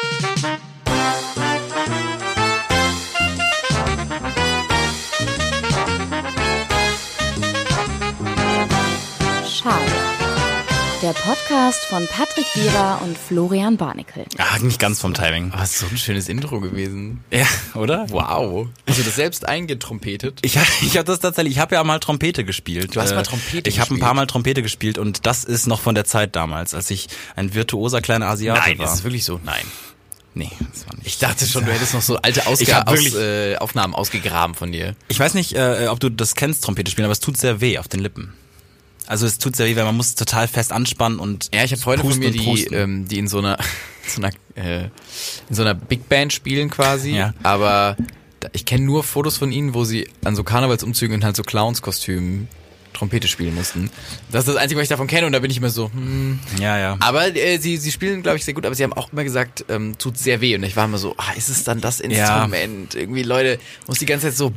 Thank you. Podcast von Patrick Wierer und Florian Barnikel. Ah, nicht ganz vom Timing. Ah, so ein schönes Intro gewesen. Ja, oder? Wow. Hast du das selbst eingetrompetet? Ich, ich habe das tatsächlich, ich habe ja mal Trompete gespielt. Du hast mal Äh, Trompete Ich habe ein gespielt? paar Mal Trompete gespielt und das ist noch von der Zeit damals, als ich ein virtuoser kleiner Asiate Nein, war. ist es wirklich so? Nein. nee, das war nicht. Ich dachte schon, du hättest noch so alte Ausga Ich Aus, äh, Aufnahmen ausgegraben von dir. Ich weiß nicht, äh, ob du das kennst, Trompete spielen, aber es tut sehr weh auf den Lippen. Also es tut sehr weh, weil man muss total fest anspannen und Ja, ich habe Freunde von mir, die, ähm, die in so einer, so einer, äh, in so einer Big Band spielen quasi. Ja. Aber ich kenne nur Fotos von ihnen, wo sie an so Karnevalsumzügen in halt so Clownskostümen Trompete spielen mussten. Das ist das Einzige, was ich davon kenne und da bin ich immer so, hm. ja, ja. Aber äh, sie, sie spielen, glaube ich, sehr gut, aber sie haben auch immer gesagt, ähm, tut sehr weh. Und ich war immer so, ah, ist es dann das Instrument? Irgendwie, Leute, muss die ganze Zeit so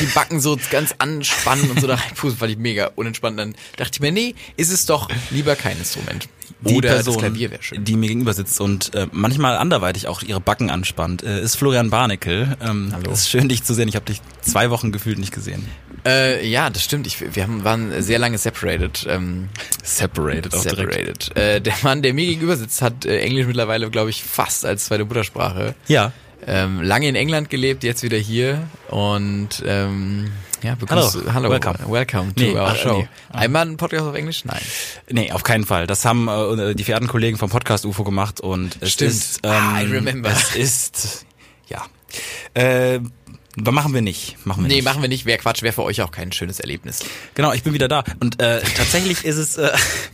die Backen so ganz anspannen und so da reinpusten, fand ich mega unentspannt. Dann dachte ich mir, nee, ist es doch lieber kein Instrument. die Oder Person, das Klavier wäre schön. die mir gegenüber sitzt und äh, manchmal anderweitig auch ihre Backen anspannt, äh, ist Florian Barnickel. Ähm, Hallo. Es ist schön, dich zu sehen. Ich habe dich zwei Wochen gefühlt nicht gesehen. Äh, ja, das stimmt. Ich, wir haben, waren sehr lange separated. Ähm, Separated auch direkt. separated. Äh, der Mann, der mir gegenüber sitzt, hat äh, Englisch mittlerweile, glaube ich, fast als zweite Muttersprache. Ja. Ähm, lange in England gelebt, jetzt wieder hier und ähm, ja, begrüß, Hallo. hallo, Welcome. welcome to Nee, our äh, show. nee. Einmal ein Podcast auf Englisch? Nein. Nee, auf keinen Fall. Das haben äh, die verehrten Kollegen vom Podcast UFO gemacht und es Stimmt. ist ähm, Ah, I remember. es ist ja. Äh, machen wir nicht. Machen wir Nee, nicht. machen wir nicht. Wäre Quatsch, wäre für euch auch kein schönes Erlebnis. Genau, ich bin wieder da und äh, tatsächlich ist es äh,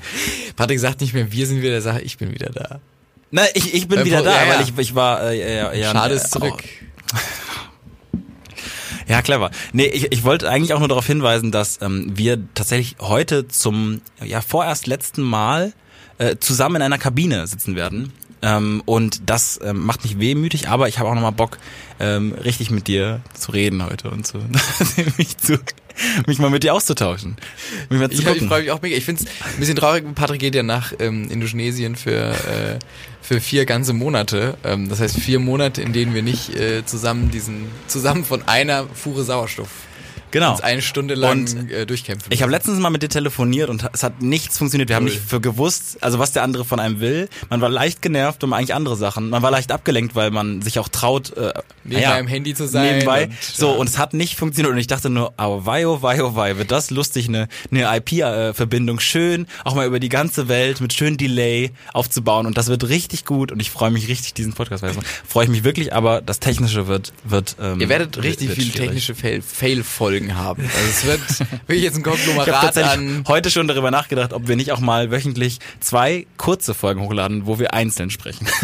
Patrick sagt nicht mehr, wir sind wieder da, ich bin wieder da. Na, ich, ich bin Äh, wieder da, ja, weil ich, ich war äh, ja, ja, Schade ist zurück. Ja, clever. Nee, ich, ich wollte eigentlich auch nur darauf hinweisen, dass ähm, wir tatsächlich heute zum ja vorerst letzten Mal äh, zusammen in einer Kabine sitzen werden. Ähm, und das ähm, macht mich wehmütig, aber ich habe auch nochmal Bock, ähm, richtig mit dir zu reden heute und zu, mich, zu mich mal mit dir auszutauschen. Mich mal zu Ich, ich freue mich auch mega. Ich finde es ein bisschen traurig, Patrick geht ja nach ähm, Indonesien für, äh, für vier ganze Monate. Ähm, das heißt vier Monate, in denen wir nicht äh, zusammen diesen, zusammen von einer Fuhre Sauerstoff genau. uns eine Stunde lang Und äh, durchkämpfen. Ich habe letztens mal mit dir telefoniert und es hat nichts funktioniert. Wir haben Null. nicht für gewusst, also was der andere von einem will. Man war leicht genervt um eigentlich andere Sachen. Man war leicht abgelenkt, weil man sich auch traut, äh, naja, im Handy zu sein Nebenbei. und, so, ja. und es hat nicht funktioniert. Und ich dachte nur, oh wei, oh wei, oh wei, wird das lustig, eine, eine IP-Verbindung schön, auch mal über die ganze Welt mit schön Delay aufzubauen. Und das wird richtig gut. Und ich freue mich richtig, diesen Podcast zu Freue ich mich wirklich, aber das Technische wird, wird ähm, Ihr werdet richtig schwierig. technische Fail- Fail-Folgen haben. Also es wird wirklich jetzt ein Ich habe Konglomerat tatsächlich an. heute schon darüber nachgedacht, ob wir nicht auch mal wöchentlich zwei kurze Folgen hochladen, wo wir einzeln sprechen.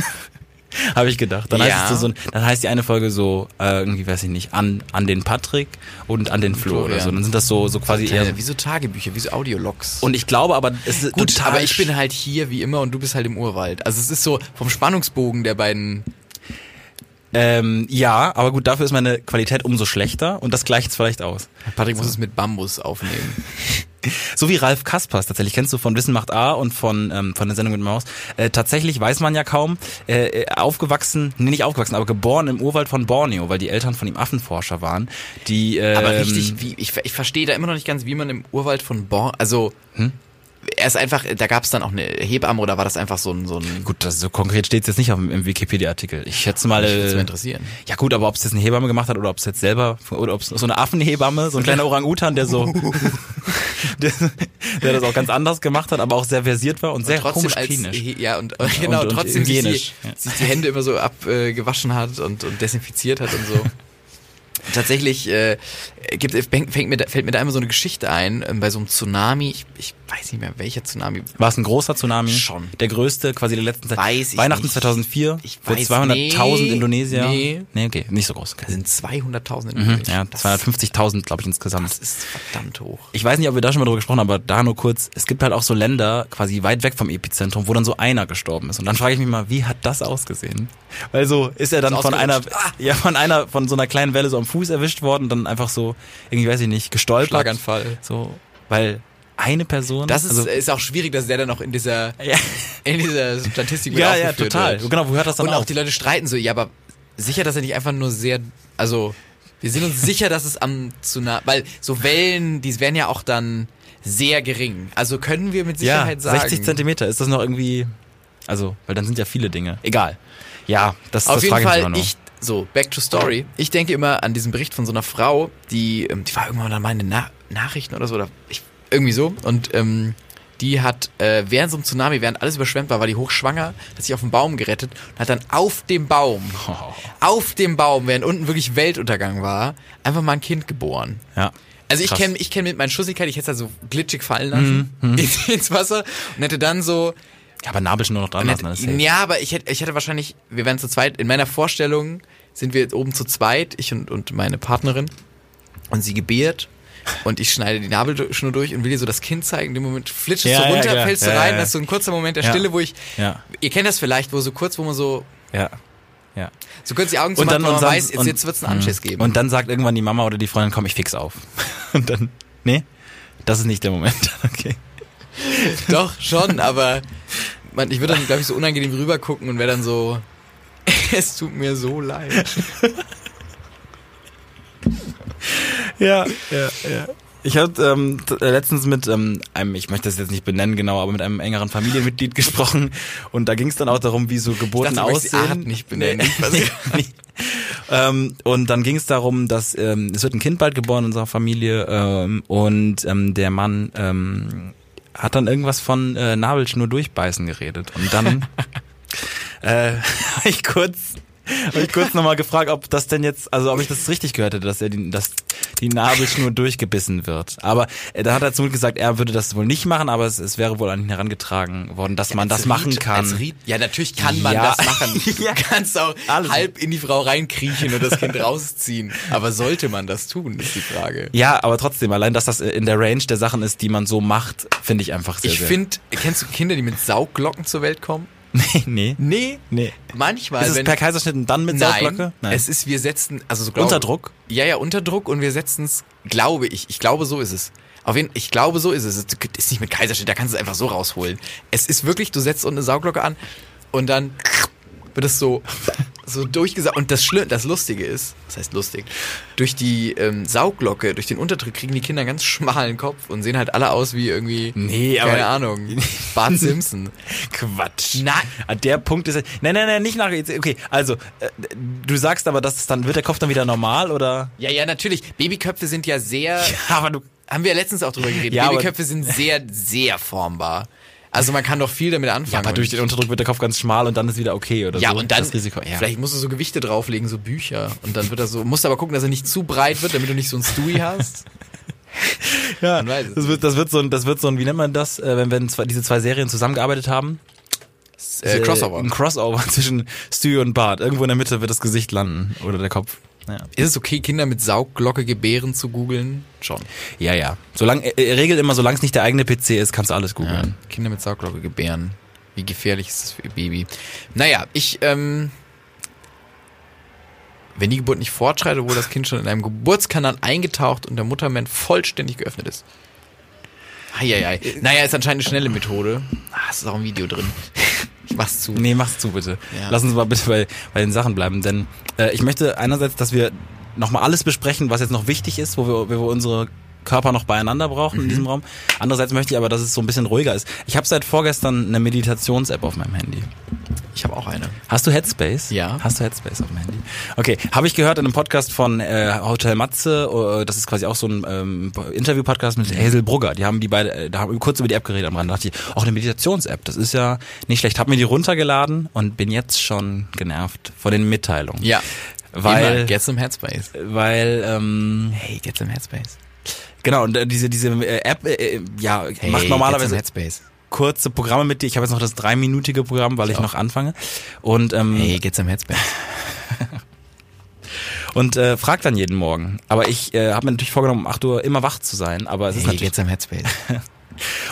Habe ich gedacht. Dann Ja. heißt es so, dann heißt die eine Folge so äh, irgendwie weiß ich nicht an an den Patrick und an den Flo oder so. Dann sind das so so quasi eher. Wie so Tagebücher, wie so Audiologs. Und ich glaube, aber es ist Gut, total aber ich bin halt hier wie immer und du bist halt im Urwald. Also es ist so vom Spannungsbogen der beiden. Ähm, ja, aber gut, dafür ist meine Qualität umso schlechter und das gleicht es vielleicht aus. Patrick muss es mit Bambus aufnehmen. So wie Ralf Kaspers tatsächlich, kennst du von Wissen macht A und von, ähm, von der Sendung mit Maus. Äh, tatsächlich weiß man ja kaum, äh, äh, aufgewachsen, nee, nicht aufgewachsen, aber geboren im Urwald von Borneo, weil die Eltern von ihm Affenforscher waren, die ähm, Aber richtig, wie, ich, ich verstehe da immer noch nicht ganz, wie man im Urwald von Born, also Hm? Er ist einfach, da gab es dann auch eine Hebamme oder war das einfach so ein, so ein Gut, das so konkret steht jetzt nicht auf, dem- im Wikipedia-Artikel. Ich schätze mal. Mich würd's Äh, mal interessieren. Ja gut, aber ob es jetzt eine Hebamme gemacht hat oder ob es jetzt selber oder ob es so eine Affenhebamme, so ein kleiner Orang-Utan, der so, der, der das auch ganz anders gemacht hat, aber auch sehr versiert war und sehr trotzdem komisch als klinisch. Ja und, und genau und trotzdem sich die, hygienisch, ja. sich die Hände immer so abgewaschen äh, hat und, und desinfiziert hat und so. Tatsächlich äh, gibt, fängt, mir fällt mir da immer so eine Geschichte ein, ähm, bei so einem Tsunami, ich, ich weiß nicht mehr, welcher Tsunami. War es ein großer Tsunami? Schon. Der größte quasi der letzten Zeit. Weiß ich Weihnachten nicht. 2004 Ich für weiß- 200.000 nee, Indonesier. nee. Nee, okay, nicht so groß. Da sind 200.000 in Mhm, ja, das, 250.000 glaube ich insgesamt. das ist verdammt hoch. Ich weiß nicht, ob wir da schon mal drüber gesprochen haben, aber da nur kurz. Es gibt halt auch so Länder, quasi weit weg vom Epizentrum, wo dann so einer gestorben ist. Und dann frage ich mich mal, wie hat das ausgesehen? Weil so ist er dann Ist von einer. Ah! ja, von einer, von so einer kleinen Welle so am Fuß erwischt worden und dann einfach so, irgendwie weiß ich nicht, gestolpert. Schlaganfall. So, weil Eine Person? Das ist, also, ist auch schwierig, dass der dann noch in dieser, ja. in dieser Statistik mit ja, ja, total. wird. Genau, wo hört das dann Und auf? auch die Leute streiten so, ja, aber sicher, dass er nicht einfach nur sehr, also wir sind uns sicher, dass es am Tsunami, weil so Wellen, die werden ja auch dann sehr gering. Also können wir mit ja, Sicherheit sagen. 60 Zentimeter. Ist das noch irgendwie, also, weil dann sind ja viele Dinge. Egal. Ja, das, Auf das jeden Fall, immer noch. ich, so, back to story. Ich denke immer an diesen Bericht von so einer Frau, die, ähm, die war irgendwann mal in den Na Nachrichten oder so, oder ich, irgendwie so. Und ähm, die hat äh, während so einem Tsunami, während alles überschwemmt war, war die hochschwanger, hat sich auf den Baum gerettet und hat dann auf dem Baum, auf dem Baum, während unten wirklich Weltuntergang war, einfach mal ein Kind geboren. ja. Also ich kenne ich kenn mit meinen Schussigkeit, ich hätte es halt so glitschig fallen lassen ins, ins Wasser und hätte dann so ja, aber Nabelschnur noch dran lassen. dann ist safe. ja, aber ich hätte, ich hätte wahrscheinlich, wir wären zu zweit, in meiner Vorstellung sind wir jetzt oben zu zweit, ich und, und meine Partnerin, und sie gebiert, und ich schneide die Nabelschnur durch und will ihr so das Kind zeigen. In dem Moment flitscht es Ja, so ja, runter, klar. fällst du Ja, rein, ja. das ist so ein kurzer Moment der Ja. Stille, wo ich, Ja, ihr kennt das vielleicht, wo so kurz, wo man so, ja, ja. so kurz die Augen zu Und dann, machen, und man dann, weiß, jetzt, und, jetzt wird's einen Anschiss Mhm. geben. Und dann sagt irgendwann die Mama oder die Freundin, komm, ich fix auf. Und dann, nee, das ist nicht der Moment. Okay. Doch, schon, aber man, ich würde dann, glaube ich, so unangenehm rüber gucken und wäre dann so, es tut mir so leid. Ja, ja, ja. Ich habe ähm, äh, letztens mit ähm, einem, ich möchte das jetzt nicht benennen genau, aber mit einem engeren Familienmitglied gesprochen und da ging es dann auch darum, wie so Geburten dachte, du möchtest die aussehen. Art nicht benennen. Nee, nee. ähm, und dann ging es darum, dass ähm, es wird ein Kind bald geboren in unserer Familie ähm, und ähm, der Mann ähm, hat dann irgendwas von äh, Nabelschnur durchbeißen geredet. Und dann äh, ich kurz habe ich kurz nochmal gefragt, ob das denn jetzt, also ob ich das richtig gehört hätte, dass er die, dass die Nabelschnur durchgebissen wird. Aber äh, da hat er zum Glück gesagt, er würde das wohl nicht machen, aber es, es wäre wohl an ihn herangetragen worden, dass man das Als machen Ried- kann. Ried, ja, natürlich kann man Ja. das machen. Du Ja. kannst auch Alles. halb in die Frau reinkriechen und das Kind rausziehen. Aber sollte man das tun, ist die Frage. Ja, aber trotzdem, allein, dass das in der Range der Sachen ist, die man so macht, finde ich einfach sehr, Ich finde, kennst du Kinder, die mit Saugglocken zur Welt kommen? Nee, nee. Nee. Nee. Manchmal, Ist es wenn per Kaiserschnitt und dann mit Sauglocke? Nein, es ist, wir setzen, also so glaube, Unter Druck? Ja, ja, unter Druck und wir setzen es, glaube ich, ich glaube, so ist es. Auf jeden ich glaube, so ist es. Es ist nicht mit Kaiserschnitt, da kannst du es einfach so rausholen. Es ist wirklich, du setzt unten eine Sauglocke an und dann wird es so, so durchgesaugt. Und das Schlimme, das Lustige ist, das heißt lustig, durch die ähm, Sauglocke, durch den Unterdruck kriegen die Kinder einen ganz schmalen Kopf und sehen halt alle aus wie irgendwie, Nee, keine Ahnung, Bart Simpson. Quatsch. Nein. An der Punkt ist. Nein, nein, nein, nicht nach. Okay, also, äh, du sagst aber, dass es dann, wird der Kopf dann wieder normal oder? Ja, ja, natürlich. Babyköpfe sind ja sehr, aber du. haben wir letztens auch drüber geredet. Ja, Babyköpfe sind sehr, sehr formbar. Also man kann doch viel damit anfangen. Aber durch den Unterdruck wird der Kopf ganz schmal und dann ist wieder okay oder ja, so. und dann, Das Risiko, ja. vielleicht musst du so Gewichte drauflegen, so Bücher. Und dann wird er so, musst aber gucken, dass er nicht zu breit wird, damit du nicht so ein Stewie hast. ja, man weiß es das wird, das wird so ein, das wird so ein, wie nennt man das, äh, wenn, wenn zwei, diese zwei Serien zusammengearbeitet haben? Äh, Crossover. Ein Crossover zwischen Stewie und Bart. Irgendwo in der Mitte wird das Gesicht landen oder der Kopf. Ja, Ist es okay, Kinder mit Saugglocke gebären zu googeln? Schon. ja. ja. Solange, äh, regelt immer, solange es nicht der eigene PC ist, kannst du alles googeln. Kinder mit Saugglocke gebären. Wie gefährlich ist das für ihr Baby? Naja, ich, ähm, wenn die Geburt nicht fortschreitet, wo das Kind schon in einem Geburtskanal eingetaucht und der Muttermund vollständig geöffnet ist. Eieiei. Naja, ist anscheinend eine schnelle Methode. Ah, es ist auch ein Video drin. Ich mach's zu. Nee, mach's zu, bitte. Ja. Lass uns mal bitte bei, bei den Sachen bleiben, denn äh, ich möchte einerseits, dass wir nochmal alles besprechen, was jetzt noch wichtig ist, wo wir, wo wir unsere Körper noch beieinander brauchen Mhm. in diesem Raum. Andererseits möchte ich aber, dass es so ein bisschen ruhiger ist. Ich habe seit vorgestern eine Meditations-App auf meinem Handy. Ich habe auch eine. Hast du Headspace? Ja. Hast du Headspace auf dem Handy? Okay, habe ich gehört in einem Podcast von äh, Hotel Matze, äh, das ist quasi auch so ein ähm, Interview-Podcast mit Hazel Brugger. Die haben die beide, äh, da haben wir kurz über die App geredet am Rand. Da dachte ich, auch eine Meditations-App, das ist ja nicht schlecht. Hab mir die runtergeladen und bin jetzt schon genervt von den Mitteilungen. Ja. Weil- Immer. Get some Headspace. Weil, ähm, Hey, get some Headspace. Genau, und äh, diese, diese äh, App, äh, äh, ja, Hey, macht normalerweise Headspace. kurze Programme mit dir. Ich habe jetzt noch das dreiminütige Programm, weil ich auch. noch anfange. Und ähm, Hey, get some Headspace. und äh, frag dann jeden Morgen. Aber ich äh, habe mir natürlich vorgenommen, um 8 Uhr immer wach zu sein. Aber es ist Hey, natürlich get some Headspace.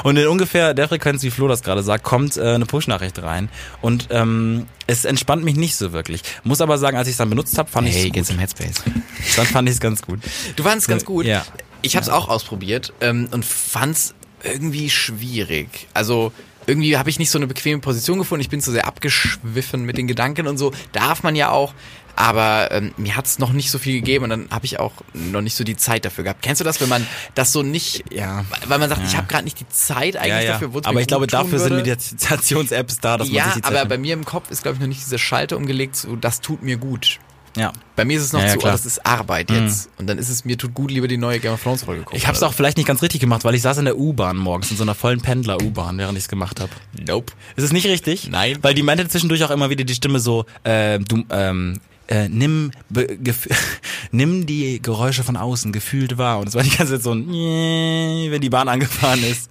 und in ungefähr der Frequenz, wie Flo das gerade sagt, kommt äh, eine Push-Nachricht rein. Und ähm, es entspannt mich nicht so wirklich. Muss aber sagen, als ich es dann benutzt habe, fand ich Hey, es get gut. some Headspace. Dann fand ich es ganz gut. Du fandest ganz gut. Ja. Ich habe es auch ausprobiert ähm, und fand's irgendwie schwierig. Also irgendwie habe ich nicht so eine bequeme Position gefunden. Ich bin zu sehr abgeschwiffen mit den Gedanken und so. Darf man ja auch. Aber ähm, mir hat es noch nicht so viel gegeben und dann habe ich auch noch nicht so die Zeit dafür gehabt. Kennst du das, wenn man das so nicht, Ja. weil man sagt, Ja. ich habe gerade nicht die Zeit eigentlich Ja, ja. dafür, Aber ich glaube, dafür sind würde. Meditations-Apps da, dass man Ja, sich die Zeit aber nimmt. bei mir im Kopf ist, glaube ich, noch nicht dieser Schalter umgelegt, so das tut mir gut. Ja. Bei mir ist es noch Ja, oh, klar. Mhm. das ist Arbeit jetzt. Und dann ist es, mir tut gut, lieber die neue Game of Thrones Folge gucken. Ich habe es auch vielleicht nicht ganz richtig gemacht, weil ich saß in der U-Bahn morgens, in so einer vollen Pendler-U-Bahn, während ich es gemacht habe. Nope. Ist es nicht richtig? Nein. Weil die meinte zwischendurch auch immer wieder die Stimme so, äh, du, ähm, äh, nimm, be, nimm die Geräusche von außen gefühlt wahr. Und es war die ganze Zeit so ein, wenn die Bahn angefahren ist.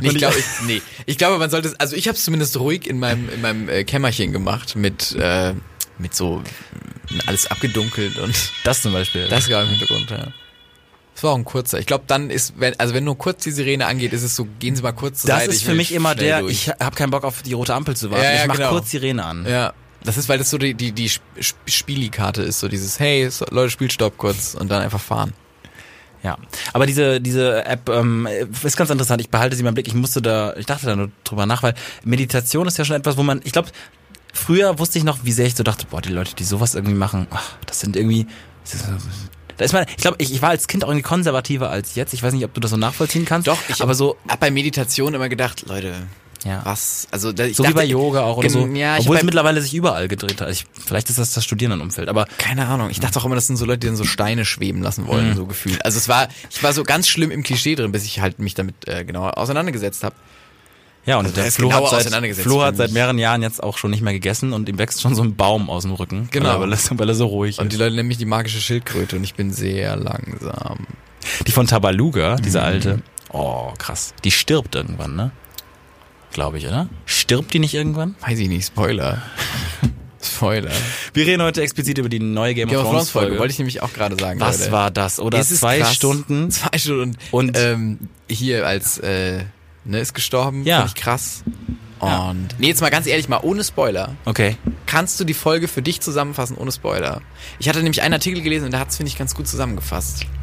Nee, ich glaube, ich, nee. ich glaube, man sollte es, also ich habe es zumindest ruhig in meinem, in meinem äh, Kämmerchen gemacht mit, äh, mit so alles abgedunkelt und das zum Beispiel. das war im Hintergrund, ja. Das war auch ein kurzer. Ich glaube, dann ist, wenn, also wenn nur kurz die Sirene angeht, ist es so, gehen Sie mal kurz zur das Seite. ist ich für mich immer der, durch. ich habe keinen Bock auf die rote Ampel zu warten. Ja, ja, ich mach genau. kurz Sirene an. Ja. Das ist, weil das so die, die, die Sp- Sp- Spielikarte ist, so dieses, hey, so, Leute, spielt Stopp kurz und dann einfach fahren. Ja, aber diese diese App ähm, ist ganz interessant. Ich behalte sie mal im Blick. Ich musste da, ich dachte da nur drüber nach, weil Meditation ist ja schon etwas, wo man, ich glaube, früher wusste ich noch, wie sehr ich so dachte, boah, die Leute, die sowas irgendwie machen, ach, das sind irgendwie, da ist man, ich glaube, ich, ich war als Kind auch irgendwie konservativer als jetzt. Ich weiß nicht, ob du das so nachvollziehen kannst. Doch, ich aber so, hab bei Meditation immer gedacht, Leute, ja. was? Also da, ich So dachte, wie bei Yoga auch oder so. Ja, ich Obwohl es mittlerweile sich überall gedreht hat. Ich, vielleicht ist das das Studierendenumfeld, aber Keine Ahnung. Ich dachte auch immer, das sind so Leute, die dann so Steine schweben lassen wollen, so gefühlt. Also es war, ich war so ganz schlimm im Klischee drin, bis ich halt mich damit äh, genauer auseinandergesetzt habe. Ja, und Also der ist Flo, hat seit, Flo hat seit mehreren Jahren jetzt auch schon nicht mehr gegessen und ihm wächst schon so ein Baum aus dem Rücken. Genau. Weil er, weil er so ruhig Und ist. die Leute nennen mich die magische Schildkröte und ich bin sehr langsam. Die von Tabaluga, Mhm. diese alte. Oh, krass. Die stirbt irgendwann, ne? Glaube ich, oder? Stirbt die nicht irgendwann? Weiß ich nicht, Spoiler. Spoiler. Wir reden heute explizit über die neue Game, Game of Thrones Folge Folge. wollte ich nämlich auch gerade sagen. Was Leute. war das? Oder zwei krass. Stunden? Zwei Stunden. Und- ähm, hier als äh, ne, ist gestorben. Ja. Fand ich krass. Ja. Und nee, jetzt mal ganz ehrlich, mal ohne Spoiler. Okay. Kannst du die Folge für dich zusammenfassen ohne Spoiler? Ich hatte nämlich einen Artikel gelesen und der hat es, finde ich, ganz gut zusammengefasst.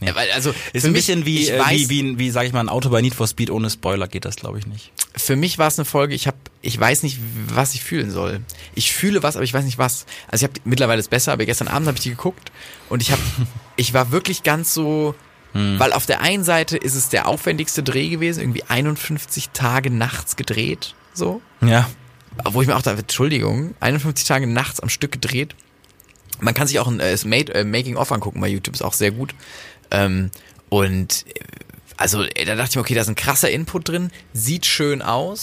Ja, weil, also, Ist ein mich- bisschen wie, äh, weiß, wie, wie, wie, sag ich mal, ein Auto bei Need for Speed ohne Spoiler geht das, glaube ich, nicht. für mich war es eine Folge, ich habe, ich weiß nicht, was ich fühlen soll. Ich fühle was, aber ich weiß nicht was. Also ich habe mittlerweile ist besser, aber gestern Abend habe ich die geguckt und ich habe, ich war wirklich ganz so, weil auf der einen Seite ist es der aufwendigste Dreh gewesen, irgendwie 51 Tage nachts gedreht, so. Ja. Wo ich mir auch dachte, Entschuldigung, 51 Tage nachts am Stück gedreht. Man kann sich auch ein äh, äh, Making of angucken bei YouTube, ist auch sehr gut. Ähm, und äh, also äh, da dachte ich mir, okay, da ist ein krasser Input drin, sieht schön aus,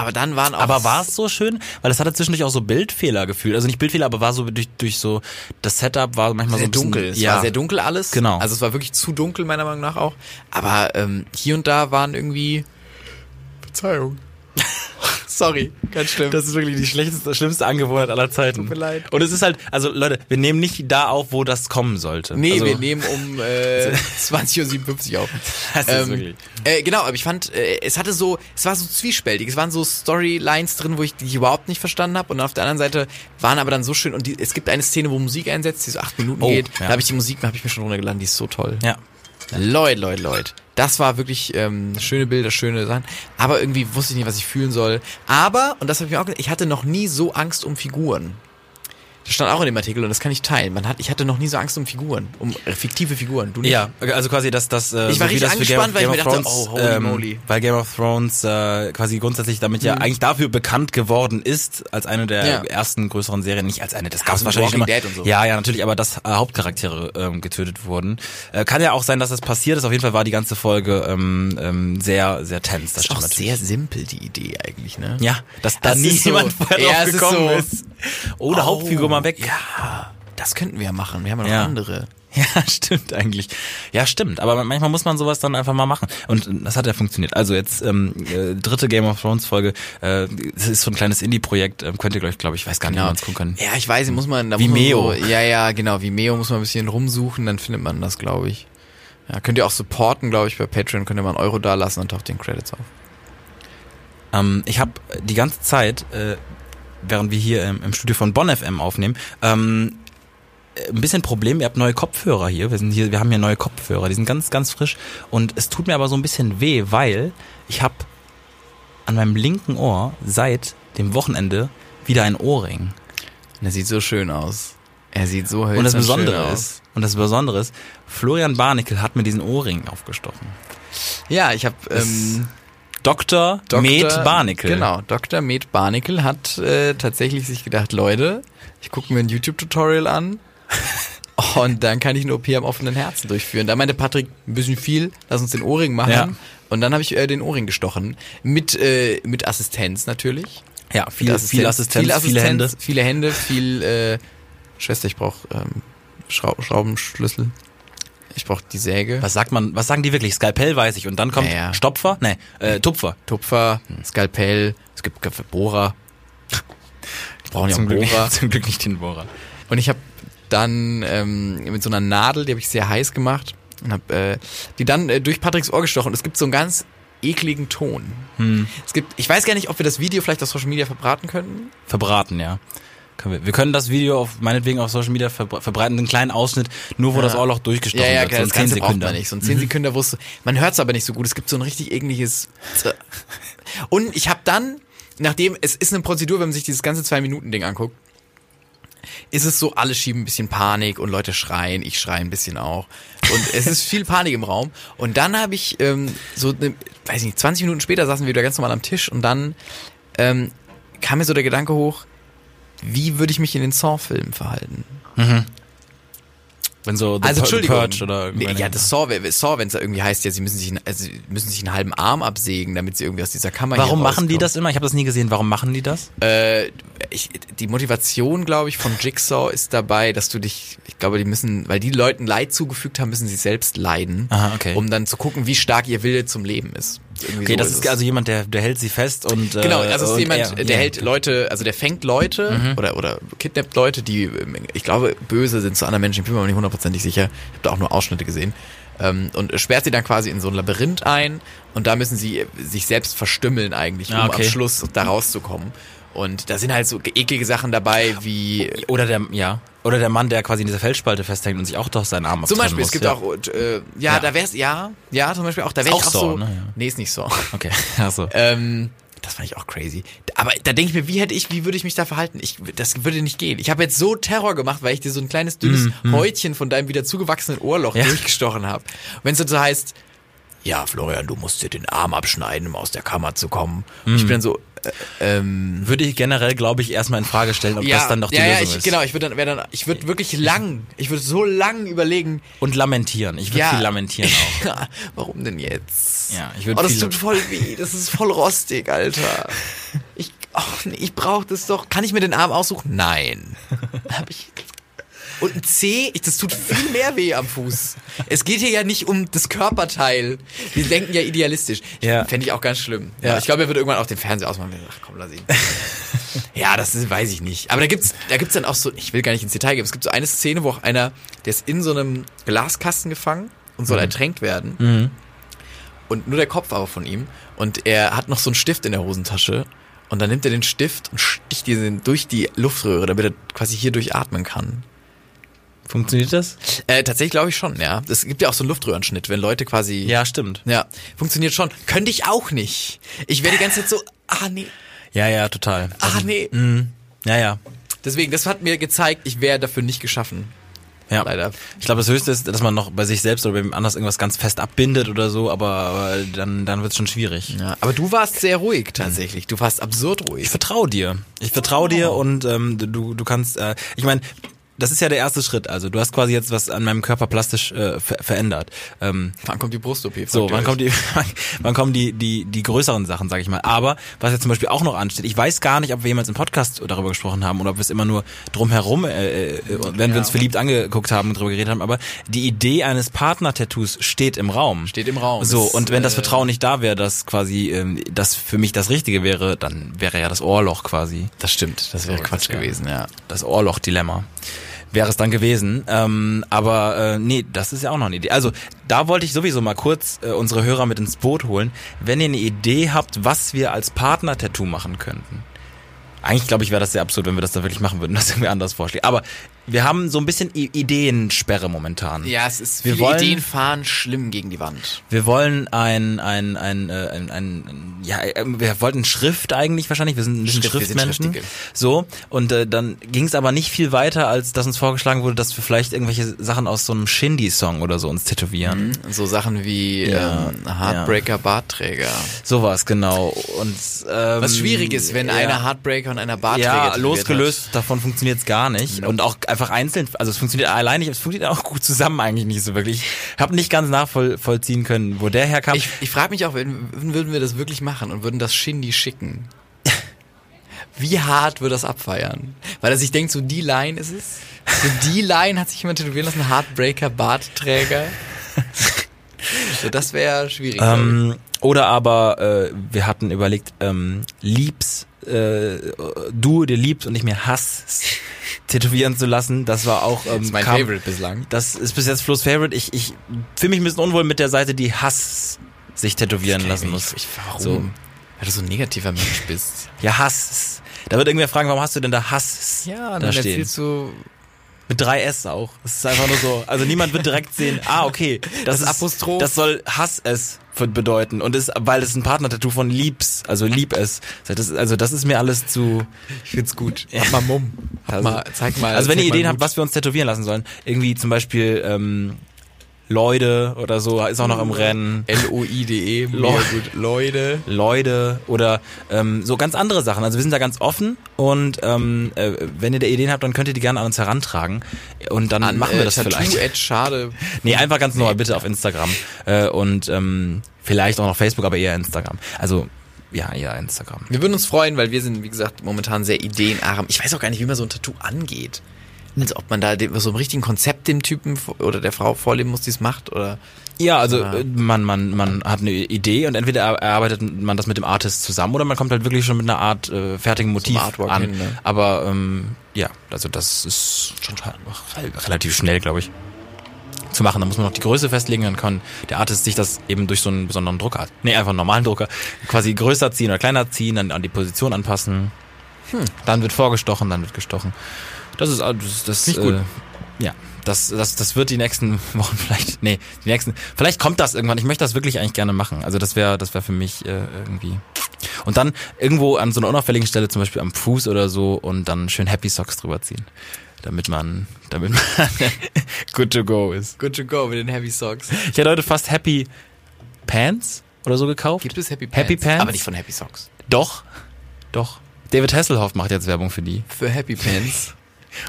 aber dann waren auch. Aber war es so schön? Weil es hatte zwischendurch auch so Bildfehler gefühlt. Also nicht Bildfehler, aber war so durch, durch so, das Setup war manchmal so sehr ein bisschen, dunkel. Es ja. war sehr dunkel alles. Genau. Also es war wirklich zu dunkel meiner Meinung nach auch. Aber ähm, hier und da waren irgendwie Verzeihung. Sorry, ganz schlimm. Das ist wirklich die schlechteste, schlimmste Angewohnheit aller Zeiten. Tut mir leid. Und es ist halt, also Leute, wir nehmen nicht da auf, wo das kommen sollte. Nee, also, wir nehmen um äh, 20.57 Uhr auf. Das ist wirklich- Äh, genau, aber ich fand, äh, es hatte so, es war so zwiespältig. Es waren so Storylines drin, wo ich die überhaupt nicht verstanden habe. Und auf der anderen Seite waren aber dann so schön. Und die, es gibt eine Szene, wo Musik einsetzt, die so acht Minuten Oh, geht. ja. Da habe ich die Musik, habe ich mir schon runtergeladen. Die ist so toll. Ja. Leute, Leute, Leute. Das war wirklich ähm, schöne Bilder, schöne Sachen. Aber irgendwie wusste ich nicht, was ich fühlen soll. Aber, und das habe ich mir auch gesagt, ich hatte noch nie so Angst um Figuren. Das stand auch in dem Artikel und das kann ich teilen. Man hat, ich hatte noch nie so Angst um Figuren, um äh, fiktive Figuren. Du nicht? Ja, also quasi das, das äh, Ich war wie richtig angespannt, weil ich mir dachte, Thrones, oh, holy ähm, moly. Mhm. weil Game of Thrones äh, quasi grundsätzlich damit ja eigentlich dafür bekannt geworden ist, als eine der Ja. ersten größeren Serien, nicht als eine, das gab es so wahrscheinlich Walking immer. Dead und so. Ja, ja, natürlich, aber dass äh, Hauptcharaktere ähm, getötet wurden. Äh, kann ja auch sein, dass das passiert ist. Auf jeden Fall war die ganze Folge ähm, ähm, sehr, sehr tense. Das ist auch natürlich. sehr simpel, die Idee eigentlich, ne? Ja, dass da Das nie so- jemand vorher Ja, drauf es ist gekommen so- ist. Oder Hauptfigur mal weg. Ja, das könnten wir ja machen. Wir haben ja noch Ja. andere. Ja, stimmt eigentlich. Ja, stimmt. Aber manchmal muss man sowas dann einfach mal machen. Und das hat ja funktioniert. Also jetzt ähm, äh, dritte Game of Thrones Folge. Äh, das ist so ein kleines Indie-Projekt. Ähm, könnt ihr gleich, glaube ich, weiß gar nicht, wie man es gucken kann. Ja, ich weiß, muss man, da Vimeo. muss man so, ja, ja, genau, Vimeo muss man ein bisschen rumsuchen, dann findet man das, glaube ich. Ja, könnt ihr auch supporten, glaube ich, bei Patreon, könnt ihr mal einen Euro da lassen und taucht den Credits auf. Ähm, ich habe die ganze Zeit, äh, während wir hier im, im Studio von Bonn FM aufnehmen, ähm, ein bisschen Problem, ihr habt neue Kopfhörer hier. Wir sind hier, wir haben hier neue Kopfhörer, die sind ganz, ganz frisch. Und es tut mir aber so ein bisschen weh, weil ich habe an meinem linken Ohr seit dem Wochenende wieder ein Ohrring. Und er sieht so schön aus. Er sieht so Und das hölzern Besondere ist, und das Besondere ist, Florian Barnickel hat mir diesen Ohrring aufgestochen. Ja, ich habe ähm, Dr. Dr. Med Barnickel. Genau, Dr. Med Barnickel hat äh, tatsächlich sich gedacht, Leute, ich gucke mir ein YouTube-Tutorial an und dann kann ich eine OP am offenen Herzen durchführen. Da meinte Patrick, ein bisschen viel, lass uns den Ohrring machen. Ja. Und dann habe ich äh, den Ohrring gestochen. Mit, äh, mit Assistenz natürlich. Ja, viel, Mit viel Assistenz, viel viele Hände. Viele Hände, viel äh, Schwester, ich brauche ähm, Schrau Schraubenschlüssel. Ich brauche die Säge. Was sagt man, was sagen die wirklich? Skalpell weiß ich. Und dann kommt Ja, ja. Stopfer? Nee, äh, Tupfer. Tupfer, Skalpell, es gibt Bohrer. Die brauchen ja auch Zum Glück, Bohrer. zum Glück nicht den Bohrer. Und ich habe dann ähm, mit so einer Nadel, die habe ich sehr heiß gemacht und habe äh, die dann äh, durch Patricks Ohr gestochen. Und es gibt so einen ganz ekligen Ton. Hm. Es gibt, ich weiß gar nicht, ob wir das Video vielleicht auf Social Media verbraten könnten. Verbraten, ja. Können wir. wir können das Video auf meinetwegen auf Social Media verbre verbreiten, einen kleinen Ausschnitt, nur wo Ja. das Ohrloch durchgestochen ja, ja, wird. klar, so das in 10 Ganze braucht Sekunden. man nicht. So in 10 Sekunden, wo es, man hört es aber nicht so gut. Es gibt so ein richtig ekliges. Und ich habe dann, nachdem, es ist eine Prozedur, wenn man sich dieses ganze Zwei-Minuten-Ding anguckt, ist es so, alle schieben ein bisschen Panik und Leute schreien, ich schreie ein bisschen auch. Und es ist viel Panik im Raum. Und dann habe ich ähm, so, ne, weiß ich nicht, 20 Minuten später saßen wir wieder ganz normal am Tisch und dann ähm, kam mir so der Gedanke hoch, wie würde ich mich in den Saw-Filmen verhalten? Wenn so The Also Entschuldigung. Purge oder ja, das Saw, Saw wenn es da irgendwie heißt, ja, sie müssen sich, einen- also, müssen sich einen halben Arm absägen, damit sie irgendwie aus dieser Kammer Warum machen die das immer? Ich habe das nie gesehen. Warum machen die das? Äh, ich, die Motivation, glaube ich, von Jigsaw ist dabei, dass du dich, ich glaube, die müssen, weil die Leuten Leid zugefügt haben, müssen sie selbst leiden, Aha, okay. um dann zu gucken, wie stark ihr Wille zum Leben ist. Okay, so das ist es. also jemand, der, der hält sie fest und äh, Genau, also es ist jemand, er- der ja. Mhm. hält Leute, also der fängt Leute oder oder kidnappt Leute, die, ich glaube, böse sind zu anderen Menschen, ich bin mir aber nicht hundertprozentig sicher. Ich habe da auch nur Ausschnitte gesehen. Ähm, und sperrt sie dann quasi in so ein Labyrinth ein und da müssen sie sich selbst verstümmeln eigentlich, um Ah, okay. am Schluss da rauszukommen. Und da sind halt so eklige Sachen dabei wie Oder der, ja. Oder der Mann, der quasi in dieser Felsspalte festhängt und sich auch doch seinen Arm zum abtrennen Beispiel, muss. es gibt ja. auch, äh, ja, Ja. da wär's, ja, ja, zum Beispiel auch, da wäre ich auch auch so, ne? Ja. nee, ist nicht so. Okay, achso. Ähm, das fand ich auch crazy. Aber da denke ich mir, wie hätte ich, wie würde ich mich da verhalten? Ich, das würde nicht gehen. Ich habe jetzt so Terror gemacht, weil ich dir so ein kleines dünnes Häutchen von deinem wieder zugewachsenen Ohrloch Ja. durchgestochen habe. Wenn es dann so heißt, ja, Florian, du musst dir den Arm abschneiden, um aus der Kammer zu kommen. Und ich bin dann so, ähm, Würde ich generell, glaube ich, erstmal in Frage stellen, ob das dann doch die ja, ja, Lösung ich, ist. genau, ich würde dann, dann, ich würde wirklich lang, ich würde so lang überlegen, Und lamentieren. Ich würde Ja. viel lamentieren auch. Ja, warum denn jetzt? Ja, ich würd Oh, das tut voll weh. Das ist voll rostig, Alter. Ich, ach nee, ich brauche das doch. Kann ich mir den Arm aussuchen? Nein. Hab ich. Und ein C, ich, das tut viel mehr weh am Fuß. Es geht hier ja nicht um das Körperteil. Wir denken ja idealistisch. Ja. Fände ich auch ganz schlimm. Ja. Ich glaube, er wird irgendwann auch den Fernseher ausmachen. Ach komm, lass ihn. ja, das ist, weiß ich nicht. Aber da gibt's, da gibt's dann auch so, ich will gar nicht ins Detail gehen, es gibt so eine Szene, wo auch einer, der ist in so einem Glaskasten gefangen und soll ertränkt werden. Und nur der Kopf aber von ihm. Und er hat noch so einen Stift in der Hosentasche. Und dann nimmt er den Stift und sticht diesen durch die Luftröhre, damit er quasi hier durchatmen kann. Funktioniert das? Äh, tatsächlich glaube ich schon, ja. Es gibt ja auch so einen Luftröhrenschnitt, wenn Leute quasi. Ja, stimmt. Ja, funktioniert schon. Könnte ich auch nicht. Ich werde die ganze Zeit so, ah nee, Ja, ja, total. ah nee. Ja, ja. Deswegen, das hat mir gezeigt, ich wäre dafür nicht geschaffen. Ja. Leider. Ich glaube, das Höchste ist, dass man noch bei sich selbst oder bei jemand anders irgendwas ganz fest abbindet oder so, aber, aber dann, dann wird's schon schwierig. Ja, aber du warst sehr ruhig tatsächlich. Du warst absurd ruhig. Ich vertraue dir. Ich vertraue dir und ähm, du, du kannst, äh, ich meine, das ist ja der erste Schritt. Also du hast quasi jetzt was an meinem Körper plastisch äh, ver verändert. Ähm, Wann kommt die Brust-OP? so, wann kommt die, wann kommen die, die, die größeren Sachen, sag ich mal. Aber was jetzt zum Beispiel auch noch ansteht, ich weiß gar nicht, ob wir jemals im Podcast darüber gesprochen haben oder ob wir es immer nur drumherum, äh, äh, wenn wir uns verliebt angeguckt haben und darüber geredet haben. Aber die Idee eines Partner-Tattoos steht im Raum. Steht im Raum. So, Das, und wenn das äh, Vertrauen nicht da wäre, dass quasi ähm, das für mich das Richtige wäre, dann wäre ja das Ohrloch quasi. Das stimmt, das wäre So, Quatsch das wär- gewesen, ja. Das Ohrloch-Dilemma wäre es dann gewesen. Ähm, aber äh, nee, das ist ja auch noch eine Idee. Also da wollte ich sowieso mal kurz äh, unsere Hörer mit ins Boot holen. Wenn ihr eine Idee habt, was wir als Partner-Tattoo machen könnten. Eigentlich glaube ich, wäre das sehr absurd, wenn wir das da wirklich machen würden, das irgendwie anders vorschlägt. Aber wir haben so ein bisschen I Ideensperre momentan. Ja, es ist Wir wollen- Ideen fahren schlimm gegen die Wand. Wir wollen ein, ein, ein, äh, ein, ein, ja, äh, wir wollten Schrift eigentlich wahrscheinlich. Wir sind ein bisschen Schrift, sind Schriftmenschen. Schriftdicke. So und äh, dann ging es aber nicht viel weiter, als dass uns vorgeschlagen wurde, dass wir vielleicht irgendwelche Sachen aus so einem Shindy-Song oder so uns tätowieren. So Sachen wie Ja, ähm, Heartbreaker Bartträger. Sowas genau. Und ähm, Was schwierig ist, wenn ja. einer Heartbreaker und einer Bartträger ja, losgelöst davon funktioniert es gar nicht. Und auch einfach einzeln, also es funktioniert allein nicht, es funktioniert auch gut zusammen eigentlich nicht so wirklich. Ich habe nicht ganz nachvollziehen können, wo der herkam. Ich, ich frage mich auch, wenn, würden wir das wirklich machen und würden das Shindy schicken? Wie hart würde das abfeiern? Weil er sich denkt, so die Line ist es. So die Line hat sich jemand tätowieren lassen, Heartbreaker Bartträger. so, das wäre schwierig. Ähm, oder aber äh, wir hatten überlegt, ähm, liebst, äh, du dir liebst und nicht mehr hasst, tätowieren zu lassen. Das war auch ähm, das ist mein kam, Favorite bislang. Das ist bis jetzt Flo's Favorite. Ich, ich fühle mich ein bisschen unwohl mit der Seite, die Hass sich tätowieren lassen muss. Ich, warum? So. Weil du so ein negativer Mensch bist. Ja, Hass. Da wird irgendwer fragen, warum hast du denn da Hass Ja, da dann stehen? erzählst du Mit drei S auch. Das ist einfach nur so. Also niemand wird direkt sehen, ah, okay. Das, Das ist, Apostroph. Das soll Hass es bedeuten. Und ist, weil es ein Partner-Tattoo von Liebs, also lieb es. Also das ist mir alles zu. Ich find's gut. Hab mal Mumm. Hab Also- mal, zeig mal. Also wenn ihr Ideen habt, was wir uns tätowieren lassen sollen, irgendwie zum Beispiel ähm, Leute oder so, ist auch noch im Rennen. L-O-I-D-E. Leute. Leute oder ähm, so ganz andere Sachen. Also wir sind da ganz offen und ähm, äh, wenn ihr da Ideen habt, dann könnt ihr die gerne an uns herantragen und dann machen wir das vielleicht. Tattoo schade. Nee, einfach ganz normal bitte auf Instagram äh, und ähm, vielleicht auch noch Facebook, aber eher Instagram. Also ja, eher Instagram. Wir würden uns freuen, weil wir sind, wie gesagt, momentan sehr ideenarm. Ich weiß auch gar nicht, wie man so ein Tattoo angeht. Also ob man da dem, so einem richtigen Konzept dem Typen oder der Frau vorleben muss, die es macht, oder Ja, also Ja. äh, man man man hat eine Idee und entweder er- erarbeitet man das mit dem Artist zusammen oder man kommt halt wirklich schon mit einer Art äh, fertigen Motiv Artwork an. hin, ne? Aber ähm, ja, also das ist schon re- relativ schnell, glaube ich, zu machen. Da muss man noch die Größe festlegen, dann kann der Artist sich das eben durch so einen besonderen Drucker, nee, einfach einen normalen Drucker, quasi größer ziehen oder kleiner ziehen, dann an die Position anpassen. Hm. Dann wird vorgestochen, dann wird gestochen. Das ist das, das ich gut. Äh, ja, das, das, das wird die nächsten Wochen vielleicht, nee, die nächsten, vielleicht kommt das irgendwann. Ich möchte das wirklich eigentlich gerne machen. Also das wäre, das wäre für mich äh, irgendwie. Und dann irgendwo an so einer unauffälligen Stelle, zum Beispiel am Fuß oder so, und dann schön Happy Socks drüber ziehen. Damit man, damit man good to go ist. good to go mit den Heavy Socks. Ich hatte heute fast Happy Pants oder so gekauft. Gibt es Happy Pants? Happy Pants? Aber nicht von Happy Socks. Doch. Doch. David Hasselhoff macht jetzt Werbung für die. Für Happy Pants.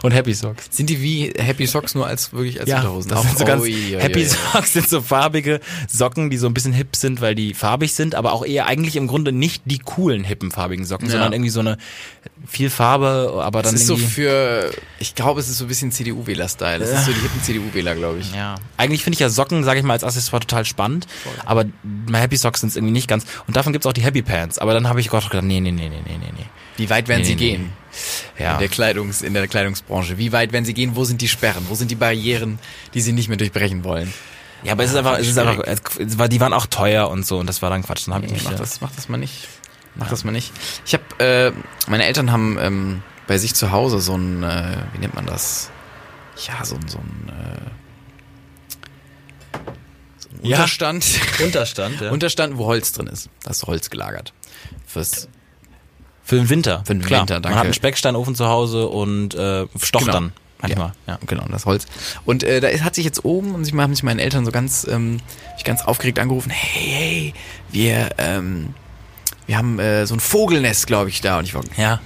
Und Happy Socks. Sind die wie Happy Socks nur als wirklich als Unterhosen? das sind so ganz ui, Happy. Socks sind so farbige Socken, die so ein bisschen hip sind, weil die farbig sind, aber auch eher eigentlich im Grunde nicht die coolen hippen farbigen Socken, Ja. sondern irgendwie so eine viel Farbe, aber dann Das ist so für, ich glaube, es ist so ein bisschen CDU-Wähler-Style. Das ist so die hippen CDU-Wähler, glaube ich. ja. Eigentlich finde ich ja Socken, sage ich mal, als Accessoire total spannend, aber meine Happy Socks sind es irgendwie nicht ganz. Und davon gibt's auch die Happy Pants, aber dann habe ich Gott gedacht, nee, nee, nee, nee, nee, nee, nee. Wie weit werden Nee, sie nee, nee. gehen? Ja. In der Kleidungs, in der Kleidungsbranche. Wie weit werden sie gehen? Wo sind die Sperren? Wo sind die Barrieren, die sie nicht mehr durchbrechen wollen? Ja, aber es ist einfach, es ist einfach, es war, die waren auch teuer und so und das war dann Quatsch. Dann habe ich Nee, mich mach das, mach das mal nicht. Mach das mal nicht. Ich habe, äh, meine Eltern haben ähm, bei sich zu Hause so ein, äh, wie nennt man das? Ja, so ein, so ein, äh, so ein Ja. Unterstand. Unterstand, ja. Unterstand, wo Holz drin ist. Da ist Holz gelagert. Fürs, Für den Winter. Für den Klar. Winter, danke. Man hat einen Specksteinofen zu Hause und äh, stocht Genau. dann manchmal. Ja. Genau, das Holz. Und äh, da ist, hat sich jetzt oben, und sich haben sich meine Eltern so ganz, ähm, mich ganz aufgeregt angerufen, hey, hey, wir, ähm, wir haben äh, so ein Vogelnest, glaube ich, da. Und ich war ja.